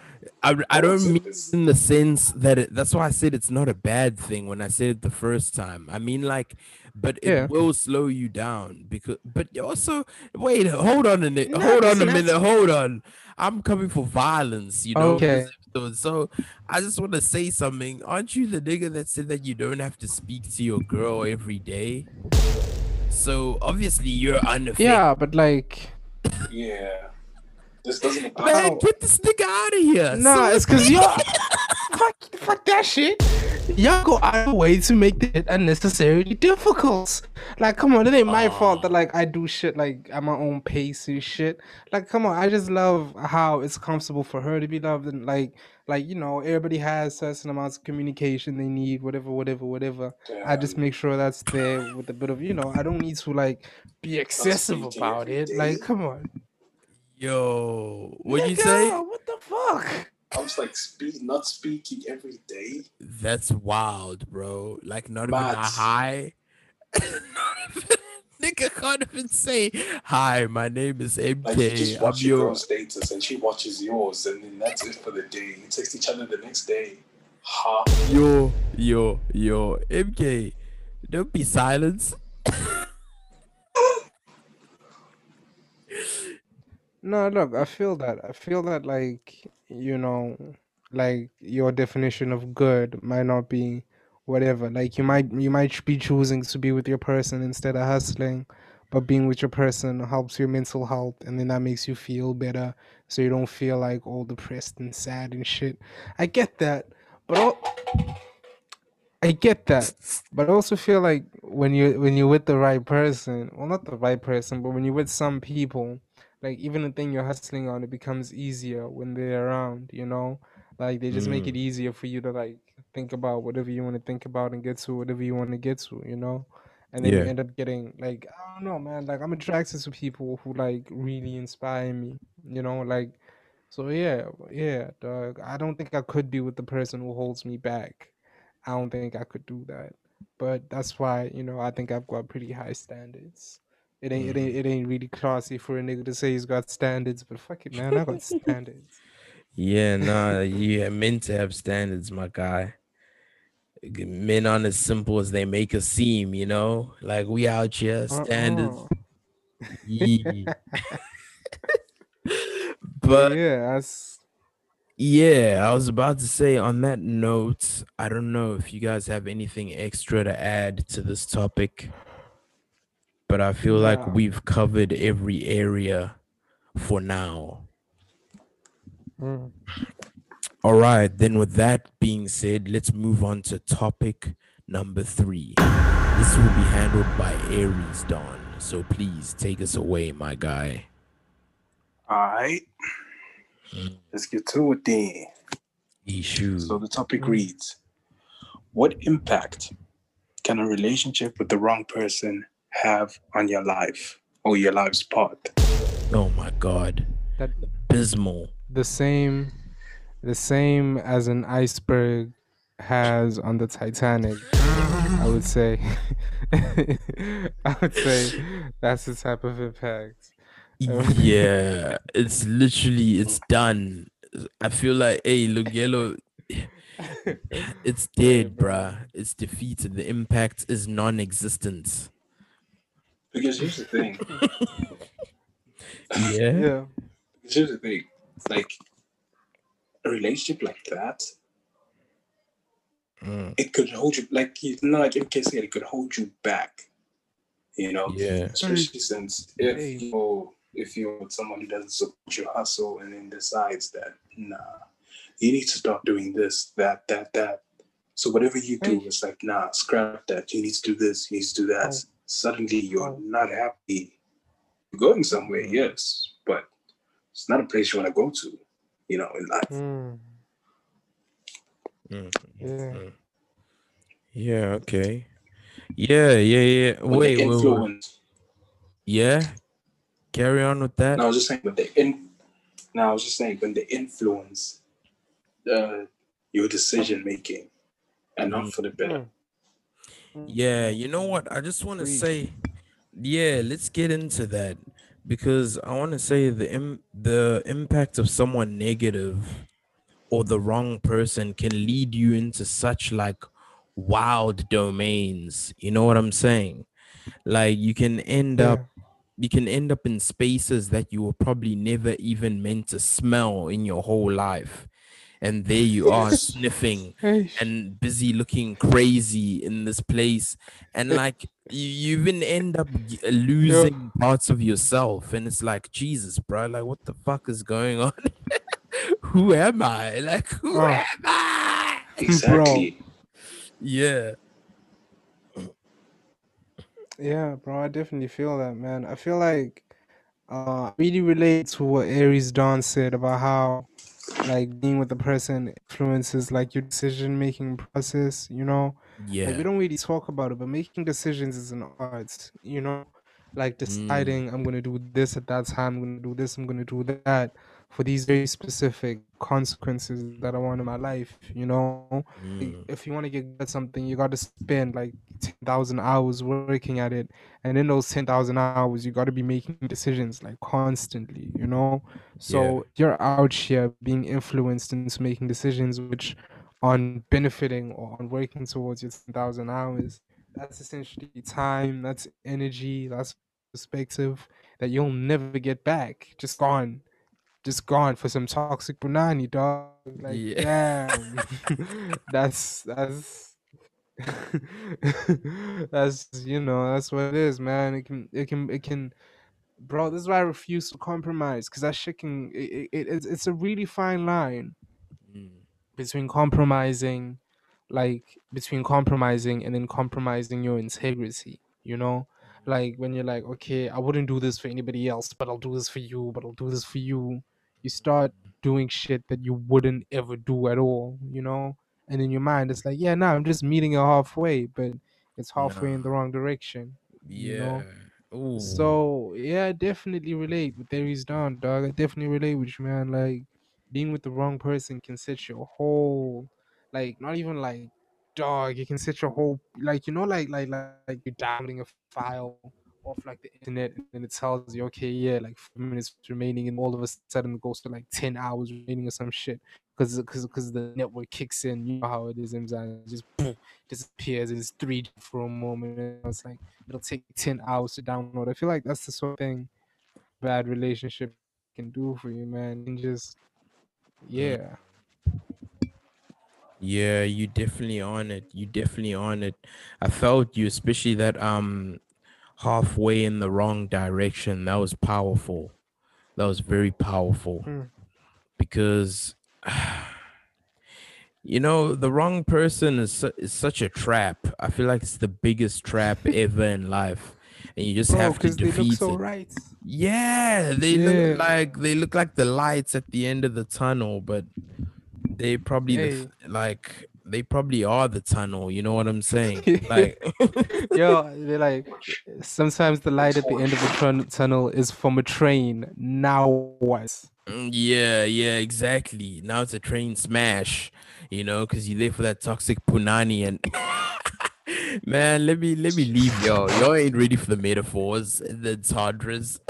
I, I don't mean in the sense that it, that's why I said it's not a bad thing when I said it the first time. I mean like but it Yeah. will slow you down because but also wait hold on a minute No, hold on a minute hold on I'm coming for violence you know Okay. This episode. so I just want to say something aren't you the nigga that said that you don't have to speak to your girl every day so obviously you're unaffected Yeah, but like, Yeah. This doesn't apply. man oh. get this nigga out of here nah, So- it's because y'all [LAUGHS] fuck, fuck that shit. Y'all go out of the way to make it unnecessarily difficult. Like, come on, it ain't my fault that like I do shit like at my own pace and shit. Like, come on, I just love how it's comfortable for her to be loved and like, like you know, everybody has certain amounts of communication they need, whatever, whatever, whatever. I just make sure that's there with a bit of, you know, I don't need to like be excessive about it. Like, come on. Yo, what you say? What the fuck? I was like, speak, not speaking every day. That's wild, bro. Like not even a hi. Even- Nigga can't even say hi. My name is Like, you MK. just I'm your your. girl's status and she watches yours, and then that's it for the day. You text each other the next day. Ha. Yo, yo, yo, MK. Don't be silent. [LAUGHS] No, look, I feel that. I feel that, like, you know, like your definition of good might not be whatever. Like, you might you might be choosing to be with your person instead of hustling, but being with your person helps your mental health, and then that makes you feel better, so you don't feel like all depressed and sad and shit. I get that, but al- I get that, but I also feel like when you when you're with the right person, well, not the right person, but when you're with some people like even the thing you're hustling on it becomes easier when they're around you know? Like they just make it mm. easier for you to like think about whatever you want to think about and get to whatever you want to get to you know? And then you end up getting like i don't know man like i'm attracted to people who like really inspire me you know? Like so yeah yeah dog. I don't think i could be with the person who holds me back. I don't think i could do that. But that's why you know i think i've got pretty high standards it ain't, it mm. ain't it ain't really classy for a nigga to say he's got standards, but fuck it, man, I got [LAUGHS] standards. Yeah, nah, you are meant to have standards, my guy. Men aren't as simple as they make us seem, you know? Like we out here, uh-uh. standards. Uh-uh. [LAUGHS] Yeah. But but yeah, that's Yeah, I was about to say on that note, I don't know if you guys have anything extra to add to this topic, but I feel like Nah. we've covered every area for now. mm, All right, then with that being said, let's move on to topic number three. This will be handled by Aries Dawn. So please take us away, my guy. All right. Let's get to it then. Ishu. So the topic reads What impact can a relationship with the wrong person have on your life or your life's path? Oh my god. That Abysmal. the same, the same as an iceberg has on the Titanic. I would say. [LAUGHS] I would say that's the type of impact. yeah, it's literally it's done. I feel like hey, look, yellow. It's [LAUGHS] dead, bruh. It's defeated. The impact is non-existent. Because here's the thing. [LAUGHS] Yeah. Yeah. Because here's the thing. Like a relationship like that, Mm, it could hold you like you know, like MK said, it could hold you back. You know? yeah. Especially since if Hey. you if you're with someone who doesn't support your hustle and then decides that nah, you need to start doing this, that, that, that. So whatever you do, Hey. it's like nah, scrap that. You need to do this, you need to do that. Oh. Suddenly you're not happy. You're going somewhere, Mm. yes, but it's not a place you want to go to, you know, in life. Mm, Mm, yeah. mm. Yeah. Okay. Yeah. Yeah. Yeah. Wait. Wait. wait. Yeah. Carry on with that. No, I was just saying, but the in. No, I was just saying when the influence, uh, your decision making, and not for the better. Mm. Yeah, you know what? I just want to say, yeah, let's get into that because I want to say the Im- the impact of someone negative or the wrong person can lead you into such like wild domains. You know what I'm saying? Like you can end up you can end up in spaces that you were probably never even meant to smell in your whole life. And there you are [LAUGHS] sniffing and busy looking crazy in this place. And like you, you even end up g- uh, losing parts of yourself. And it's like jesus bro like what the fuck is going on? [LAUGHS] Who am i? Like who Oh. am i? Exactly. yeah. Yeah, bro, I definitely feel that, man. I feel like uh really relate to what Aries Dawn said about how like being with the person influences like your decision making process, you know? Like yeah we don't really talk about it, but making decisions is an art, you know? Like mm. deciding I'm gonna do this at that time, I'm gonna do this, I'm gonna do that for these very specific consequences that I want in my life, you know? Mm, if you want to get good at something, you got to spend like 10,000 hours working at it. And in those 10,000 hours, you got to be making decisions like constantly, you know? So you're out here being influenced into making decisions which on benefiting or on working towards your 10,000 hours. That's essentially time, that's energy, that's perspective that you'll never get back. Just gone. Just gone for some toxic banana, dog. Like, Yeah. damn. [LAUGHS] that's that's [LAUGHS] that's you know that's what it is, man. It can it can it can, bro. This is why I refuse to compromise because that shit can. It, it, it's it's a really fine line mm, between compromising, like between compromising and then compromising your integrity. You know, like when you're like, okay, I wouldn't do this for anybody else, but I'll do this for you. But I'll do this for you. You start doing shit that you wouldn't ever do at all. You know, and in your mind, it's like, yeah, nah, I'm just meeting you halfway, but it's halfway in the wrong direction. you yeah know? Ooh. So yeah, I definitely relate with Aries Dawn, dog. I definitely relate with you, man. Like being with the wrong person can set your whole, like not even like, dog. It can set your whole, like you know, like like like, like you're downloading a file off like the internet, and it tells you, okay, yeah, like five minutes remaining, and all of a sudden it goes to like ten hours remaining or some shit, because because the network kicks in. You know how it is, and it just poof, disappears. and It's three for a moment. And it's like it'll take 10 hours to download. I feel like that's the sort of thing bad relationship can do for you, man. And just yeah. Yeah, you definitely on it. You definitely on it. I felt you, especially that um halfway in the wrong direction. That was powerful. That was very powerful Mm. because [SIGHS] You know, the wrong person is su- is such a trap. I feel like it's the biggest trap [LAUGHS] ever in life, and you just Bro, have to because they defeat look so it. right. Yeah, they Yeah. look like they look like the lights at the end of the tunnel, but they probably Hey. f- like they probably are the tunnel. You know what I'm saying? [LAUGHS] like, [LAUGHS] Yo, they're like sometimes the light at the end of the tun- tunnel is from a train. Now what? Mm, yeah, yeah, exactly. Now it's a train smash, you know, because you're there for that toxic punani and. [LAUGHS] Man, let me let me leave y'all. Y'all ain't ready for the metaphors, the tandras.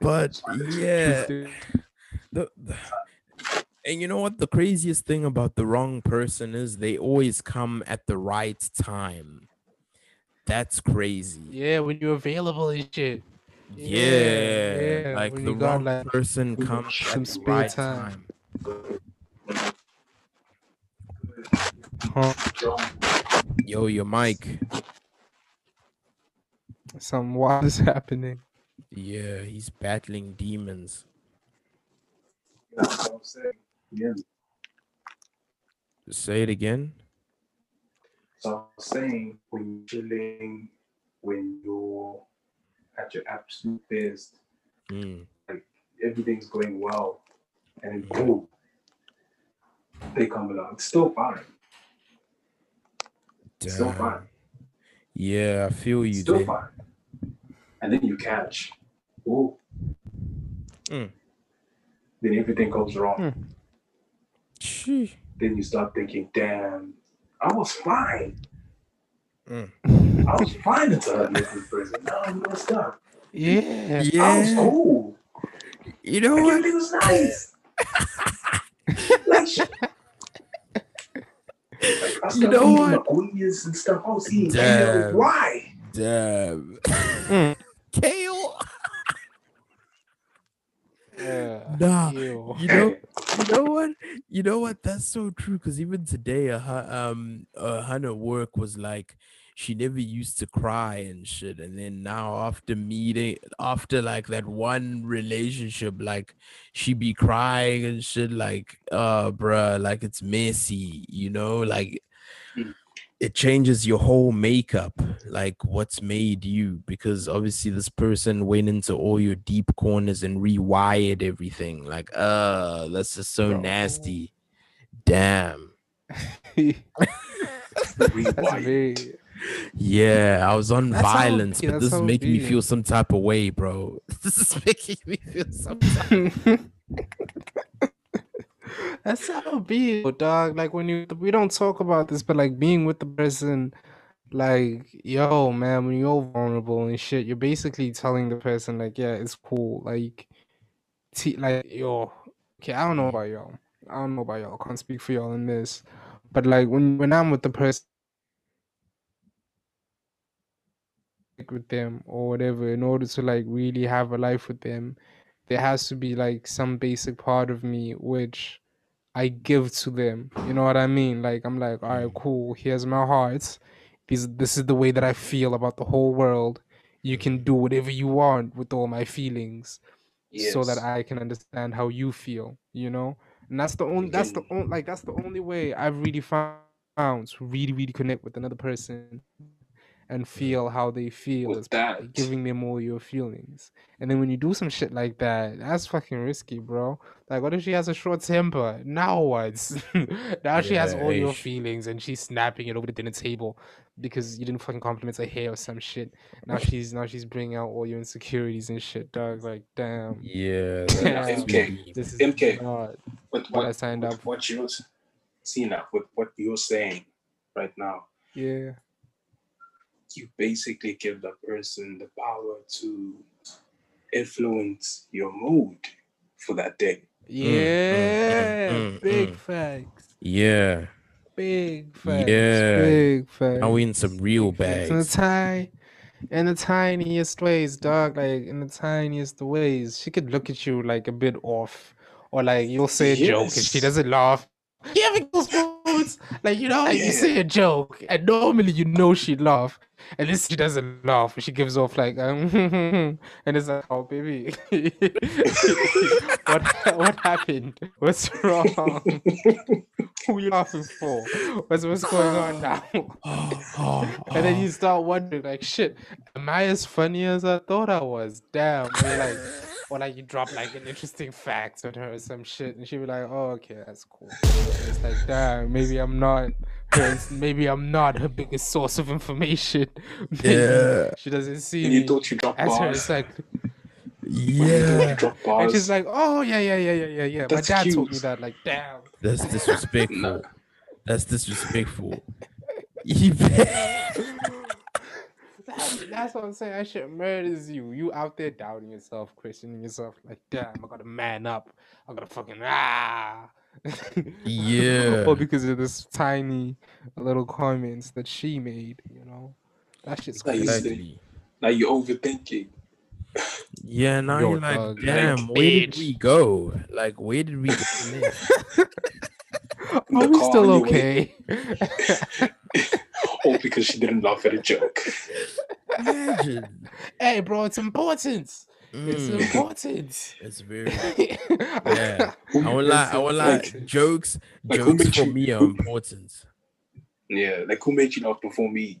but yeah, the, the- and you know what the craziest thing about the wrong person is they always come at the right time that's crazy Yeah, when you're available and shit. yeah, yeah, like when the you got, wrong like, person comes some at the spare right time. time Huh? yo your mic Some wild is happening. yeah he's battling demons What I'm saying. Yeah. say it again So I was saying when you're chilling, when you're at your absolute best, Mm, everything's going well, and boom, they come along. It's still fine. It's still fine. yeah i feel you still there fine. And then you catch. Oh. Mm. Then everything goes wrong. Hmm. Then you start thinking, damn, I was fine. Mm. I was fine until I met this person. Now I'm messed up. Yeah. I was cool. you know Like, what everything was nice. like. Like, You know what? and stuff. I was eating Damn. Why? damn Mm. kale Yeah. Nah, [LAUGHS] Ew. you know, [LAUGHS] you know what, you know what? That's so true. Because even today, uh, um, uh, Hannah work was like, she never used to cry and shit, and then now after meeting, after like that one relationship, like she be crying and shit, like, uh, bruh, like it's messy, you know, like. It changes your whole makeup, like what's made you, because obviously this person went into all your deep corners and rewired everything. Like, uh, that's just so Bro. nasty. Damn. [LAUGHS] That's Rewired. Yeah, I was on That's how it violence, be, but [LAUGHS] this is making me feel some type of way, bro. This [LAUGHS] is making me feel some type That's how be, dog. Like when you we don't talk about this, but like being with the person, like yo, man, when you're vulnerable and shit, you're basically telling the person like, yeah, it's cool. Like, t- like yo, okay, I don't know about y'all. I don't know about y'all. I can't speak for y'all in this, but like when when I'm with the person. with them or whatever in order to like really have a life with them there has to be like some basic part of me which I give to them. You know what I mean? Like I'm like, all right, cool. Here's my heart. This this is the way that I feel about the whole world. You can do whatever you want with all my feelings, so that I can understand how you feel. You know, and that's the only that's the only like that's the only way I've really found to really really connect with another person and feel how they feel With that, giving them all your feelings. And then when you do some shit like that, that's fucking risky, bro. Like, what if she has a short temper? Now what? [LAUGHS] now she has Yeah, all your feelings and she's snapping it over the dinner table because you didn't fucking compliment her hair or some shit. Now [LAUGHS] she's now she's bringing out all your insecurities and shit, dog. Like, damn, Yeah, [LAUGHS] Damn. MK. this is MK. not But what I signed what, up what you're see now, with what you're saying right now, Yeah, you basically give the person the power to influence your mood for that day. yeah, mm, big mm. facts, Yeah. big facts, Yeah. big facts. Now we in some real Facts. In the bags. ti- in the tiniest ways, dog. Like in the tiniest ways, she could look at you like a bit off, or like you'll say a joke and she doesn't laugh. Yeah, having Like you know, how you say a joke, and normally you know she'd laugh, and this she doesn't laugh. She gives off like, um, [LAUGHS] and it's like, oh baby, [LAUGHS] what what happened? What's wrong? [LAUGHS] Who are you laughing for? What's what's going on now? and then you start wondering, like, shit, am I as funny as I thought I was? Damn. Like, or like you drop like an interesting fact on her or some shit, and she'll be like, oh, okay, that's cool. And it's like, damn, maybe I'm not. Her, maybe I'm not her biggest source of information. [LAUGHS] Maybe Yeah. she doesn't see And me you thought you dropped as her. bars. It's like, When you thought you Yeah, dropped and she's like, oh yeah, yeah, yeah, yeah, yeah, yeah. That's My dad told me that. Like, damn. that's disrespectful. Nah. That's disrespectful. [LAUGHS] [LAUGHS] You. That's, that's what I'm saying. That shit murders you. You out there doubting yourself, questioning yourself. Like, damn, I gotta man up. I gotta fucking ah. [LAUGHS] Yeah. Or because of this tiny little comments that she made. You know, that shit's Like, crazy. Exactly. now you're overthinking. [LAUGHS] Yeah, now Yo, you're like, dog, damn, like, where did we go? Like, where did we go? [LAUGHS] Are we still okay? All because she didn't laugh at a joke. Imagine. hey, bro, it's important. It's Mm, important. it's very [LAUGHS] yeah. I won't lie. I won't lie. Like- Jokes, like jokes for you- me are who- important. Yeah, like who made you laugh before me?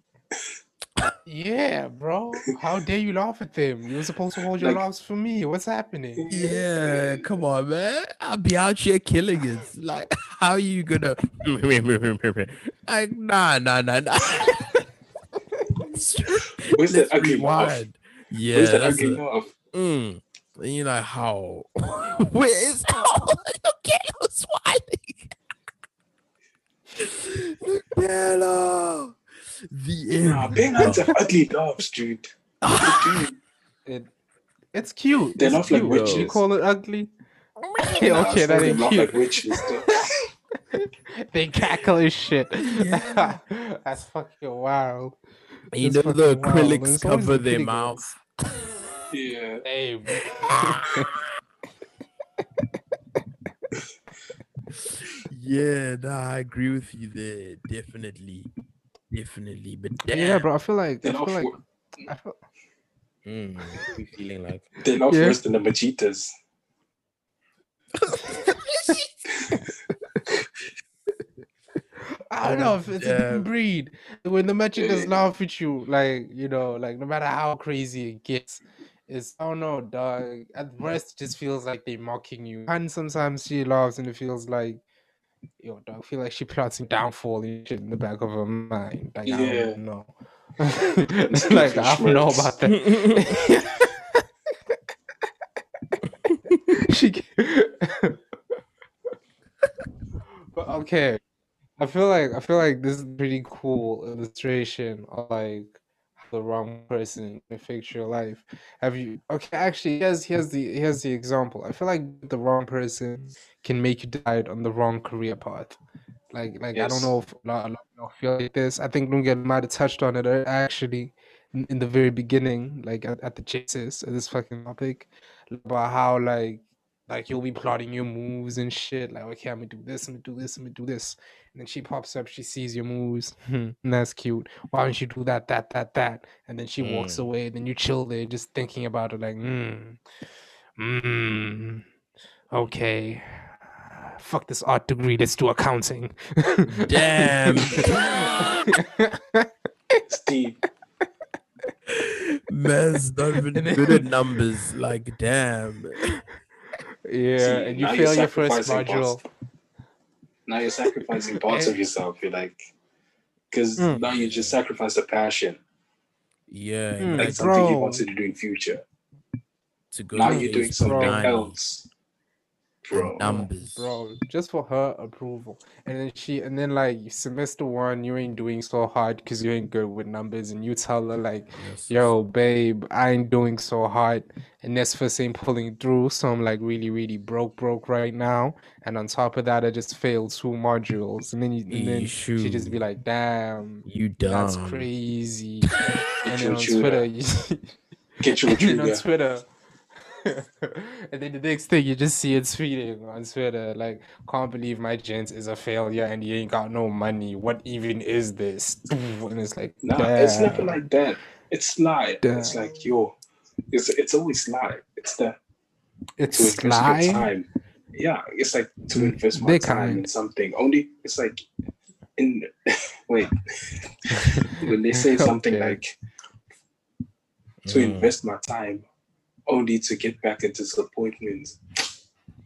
Yeah, bro. How dare you laugh at them? You were supposed to hold your Like- laughs for me. What's happening? Yeah, come on, man. I'll be out here killing it. Like, [LAUGHS] how are you gonna? [LAUGHS] Like, nah, nah, nah, nah. [LAUGHS] Where's that Let's ugly laugh? Yeah, Where's that that's ugly laugh? Mm. And you're like, how? Where is how? okay, I'm smiling. Hello. The Nah, end. Bang Hands have ugly laughs, dude. Dude, It, it's cute. They it's laugh like witches. You call it ugly? nah, okay, that ain't cute. like witches. though. [LAUGHS] they cackle as shit. Yeah. [LAUGHS] [LAUGHS] That's fucking wild. You It's know the fucking wild, acrylics cover their pretty mouth. yeah. Hey, Yeah, nah, I agree with you there. Definitely. Definitely. But damn. yeah, bro. I feel like They I feel like wo- I feel, Mm, we feeling like they laugh Yeah. worse than the Majitas. I don't know if it's a Yeah. different breed. When the Mexicans Yeah. laugh at you, like you know, like no matter how crazy it gets, it's I don't know, dog. At worst, it just feels like they're mocking you. And sometimes she laughs, and it feels like, yo, I feel like she plotting downfall and shit in the back of her mind. Like I don't know. [LAUGHS] like I don't know about that. [LAUGHS] she but okay i feel like i feel like this is a pretty cool illustration of like the wrong person can affect your life. Have you okay actually here's here's the here's the example. I feel like the wrong person can make you decide on the wrong career path. Like like i don't know if a lot, a lot of people feel like this. I think Nunga might have touched on it uh, actually in, in the very beginning like at, at the genesis of this fucking topic about how like like you'll be plotting your moves and shit. Like, okay, I'm gonna do this, I'm gonna do this, I'm gonna do this. And then she pops up, she sees your moves. Hmm, and that's cute. Why don't you do that, that, that, that? And then she walks Mm. away. Then you chill there just thinking about it, like, hmm, hmm, okay. Fuck this art degree, let's do accounting. Damn. [LAUGHS] Steve, man's not even good at numbers. Like, damn. Yeah, See, and you now you're fail your first module. parts- now you're sacrificing parts of [LAUGHS] yourself. You're like, because Mm. now you just sacrifice the passion, Yeah, Hmm, like like something you wanted to do in future. to go Now to you're doing something 90 else, bro. numbers. bro just for her approval and then she and then like semester one you ain't doing so hard because you ain't good with numbers and you tell her like Yes. yo babe i ain't doing so hard and that's first ain't pulling through so i'm like really really broke broke right now and on top of that i just failed two modules and then you and then she just be like damn You dumb. that's crazy [LAUGHS] and then your on tutor. twitter you, [LAUGHS] Get you a and then on trigger. twitter and then the next thing you just see it tweeting on Twitter, like, can't believe my gent is a failure and he ain't got no money. What even is this? And it's like, Nah, it's never like that. It's lie. It's like yo, it's it's always lie. It's the it's to sly. time. Yeah, it's like to invest my time in something. Only it's like in [LAUGHS] wait when they say [LAUGHS] something Okay. like to Mm. invest my time only to get back into disappointment.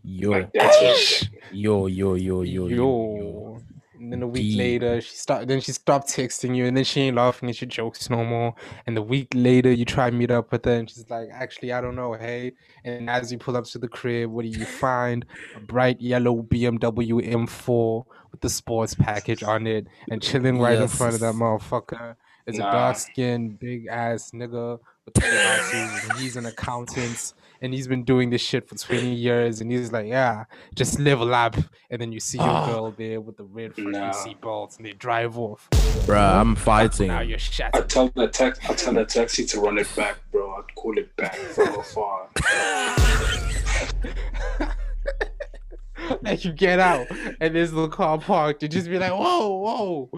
Yo, Like that's what yo, yo, yo, yo, yo, yo. Yo. And then a week Deep. later, she start. Then she stopped texting you, and then she ain't laughing at your jokes no more. And the week later, you try to meet up with her, and she's like, "Actually, I don't know, hey." And as you pull up to the crib, what do you [LAUGHS] find? A bright yellow BMW M4 with the sports package on it, and chilling right in front of that motherfucker is Nah. a dark skinned, big ass nigga with the glasses, and he's an accountant, and he's been doing this shit for 20 years, and he's like, yeah, just level up. And then you see your Ah. girl there with the red fucking Nah. seatbelts, and they drive off. Bro, I'm fighting. Now you're I tell the tax I tell the taxi to run it back, bro. I'd call it back from afar. [LAUGHS] like you get out, and there's the car parked, and just be like, whoa, whoa,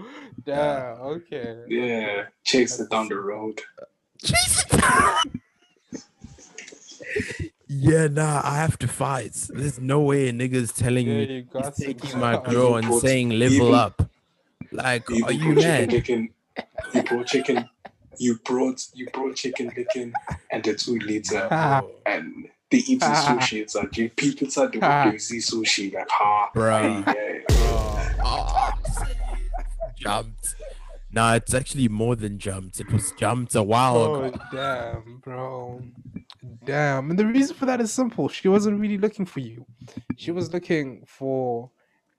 yeah, okay. Yeah, chase it down the road. [LAUGHS] Yeah, nah, I have to fight. There's no way a nigga's telling Yeah, me you got he's taking my go. girl and Even saying level even- up. Like, You are you brought chicken mad? You brought chicken. You brought you brought chicken licking and the two liter Ah, [LAUGHS] and they eat the sushi. It's like you people inside the window see sushi like ha, Bruh. hey, yeah. Oh, jumped. Nah, it's actually more than jumped. It was jumped a while Oh ago. damn, bro. Damn. And the reason for that is simple. She wasn't really looking for you. She was looking for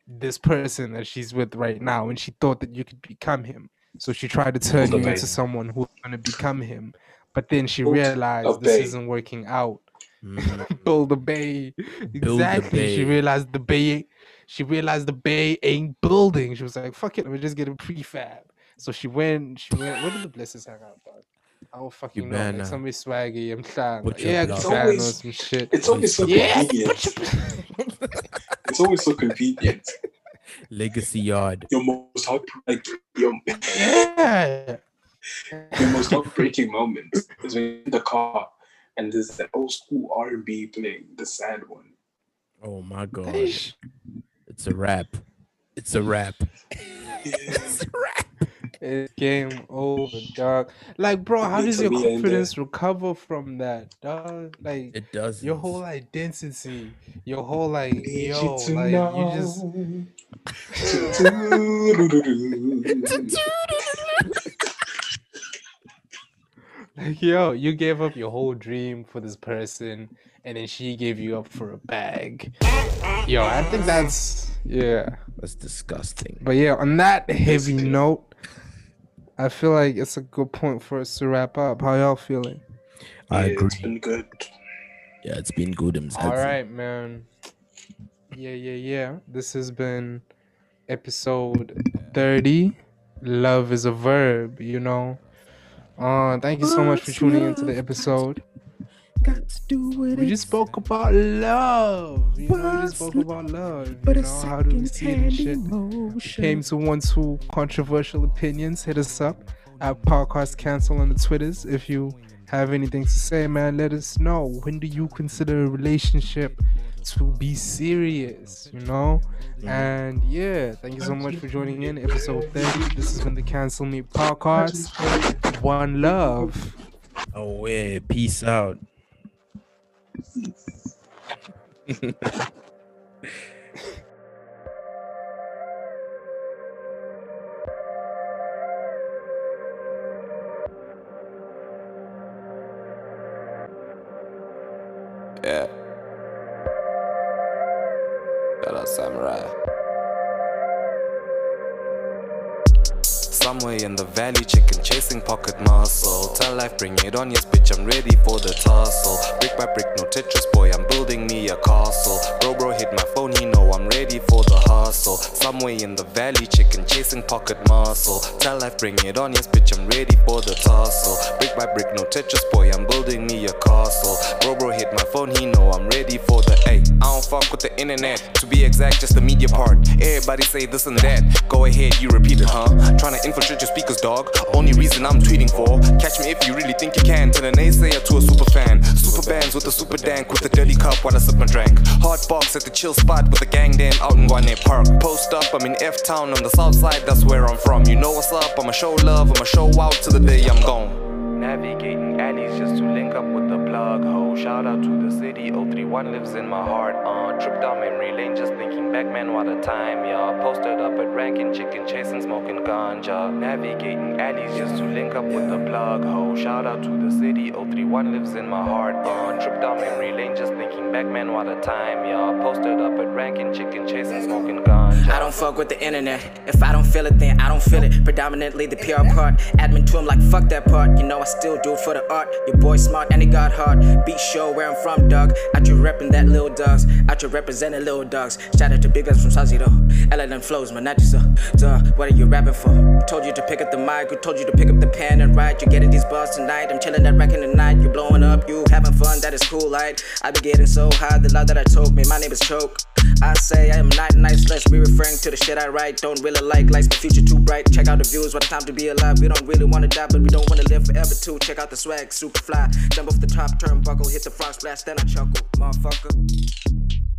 this person that she's with right now, and she thought that you could become him. So she tried to turn you babe. into someone who's gonna become him. But then she Build realized this babe. isn't working out. Mm, [LAUGHS] Build a bay. Build a Exactly. She bay. realized the bay. She realized the bay ain't building. She was like, "Fuck it, let me just get a prefab." So she went. She went. Where did the blessings hang out? Dog? I don't fucking know. better Like somebody swaggy. I'm trying. Put yeah, block. It's Japan or always- some shit. It's always so yeah. convenient. [LAUGHS] It's always so convenient. Legacy yard. Your most heart your, yeah. your most [LAUGHS] heartbreaking moment is when you're in the car and there's that old school R and B playing, the sad one. Oh my gosh. It's a rap. It's a rap. [LAUGHS] It's a rap. It's game over, dog. Like, bro, how does your be in there. confidence recover from that, dog? Like, It does. your whole identity, your whole like, yo, you like know. you just. [LAUGHS] Like, yo, you gave up your whole dream for this person, and then she gave you up for a bag. Yo, I think that's yeah. That's disgusting. But yeah, on that heavy note, I feel like it's a good point for us to wrap up. How y'all feeling? I Yeah, agree. It's been good. Yeah, it's been good. I'm All right, man. Yeah, yeah, yeah. This has been episode 30. Love is a verb, you know. Uh, thank you so much for tuning into the episode. Got to do with We just spoke about love. You know, we just spoke about love. You know, how do we see it and shit. Came to one, two controversial opinions. Hit us up at Podcast Cancel on the Twitters. If you have anything to say, man, let us know. When do you consider a relationship to be serious? You know? Mm-hmm. And yeah, thank you so much for joining in. Episode 30. This has been the Cancel Me Podcast. One love. Oh yeah, peace out. Yeah. Samurai. Somewhere in the valley, chicken chasing pocket muscle. Tell life, bring it on, yes, bitch, I'm ready for the tussle. Brick by brick, no Tetris, boy, I'm building me a castle. Bro, bro, hit my phone, he know I'm ready hustle. Somewhere in the valley, chicken chasing pocket muscle. Tell life, bring it on, yes, bitch, I'm ready for the tussle. Brick by brick, no Tetris, boy, I'm building me a castle. Bro, bro, hit my phone, he know I'm ready for the A. I don't fuck with the internet. To be exact, just the media part. Everybody say this and that. Go ahead, you repeat it, huh? Trying to infiltrate your speakers, dog. Only reason I'm tweeting for. Catch me if you really think you can. Turn a naysayer to a super fan. Super bands with a super dank with a dirty cup while I sip my drink. Hot box at the chill spot with the gang then out in Guane Park. Post up, I'm in F Town on the south side, that's where I'm from. You know what's up, I'ma show love, I'ma show out till the day I'm gone. Navigating alleys just to link up with the plug ho. Shout out to the city, 031 lives in my heart. Uh, trip down memory lane, just thinking back, man, what a time, y'all. Posted up at ranking chicken, chasing, smoking ganja. Navigating alleys just to link up with the plug ho. Shout out to the city, 031 lives in my heart. Uh, trip down memory lane, just thinking back, man, what a time, y'all. Posted up at ranking chicken, chasing, smoking ganja. I don't fuck with the internet. If I don't feel it, then I don't feel it. Predominantly the PR part. Admin to him like fuck that part. You know I still do it for the art. Your boy smart and he got hard. Beat show where I'm from, dog. Out you reppin' that little dogs. Out you representing little dogs. Shout out to big guys from Sazi though. LLM flows, man, not just so. Duh, what are you rapping for? Told you to pick up the mic. Who told you to pick up the pen and write? You getting these bars tonight. I'm chillin' that rack in the night. You blowing up, you having fun, that is cool, right? I be getting so high, the loud that I told me. My name is Choke. I say I am not nice, let's be referring to the shit I write. Don't really like lights, my future too bright. Check out the views, what a time to be alive. We don't really wanna die, but we don't wanna live forever too. Check out the swag, super fly. Jump off the top turnbuckle, Hit the frost blast, then I chuckle, motherfucker.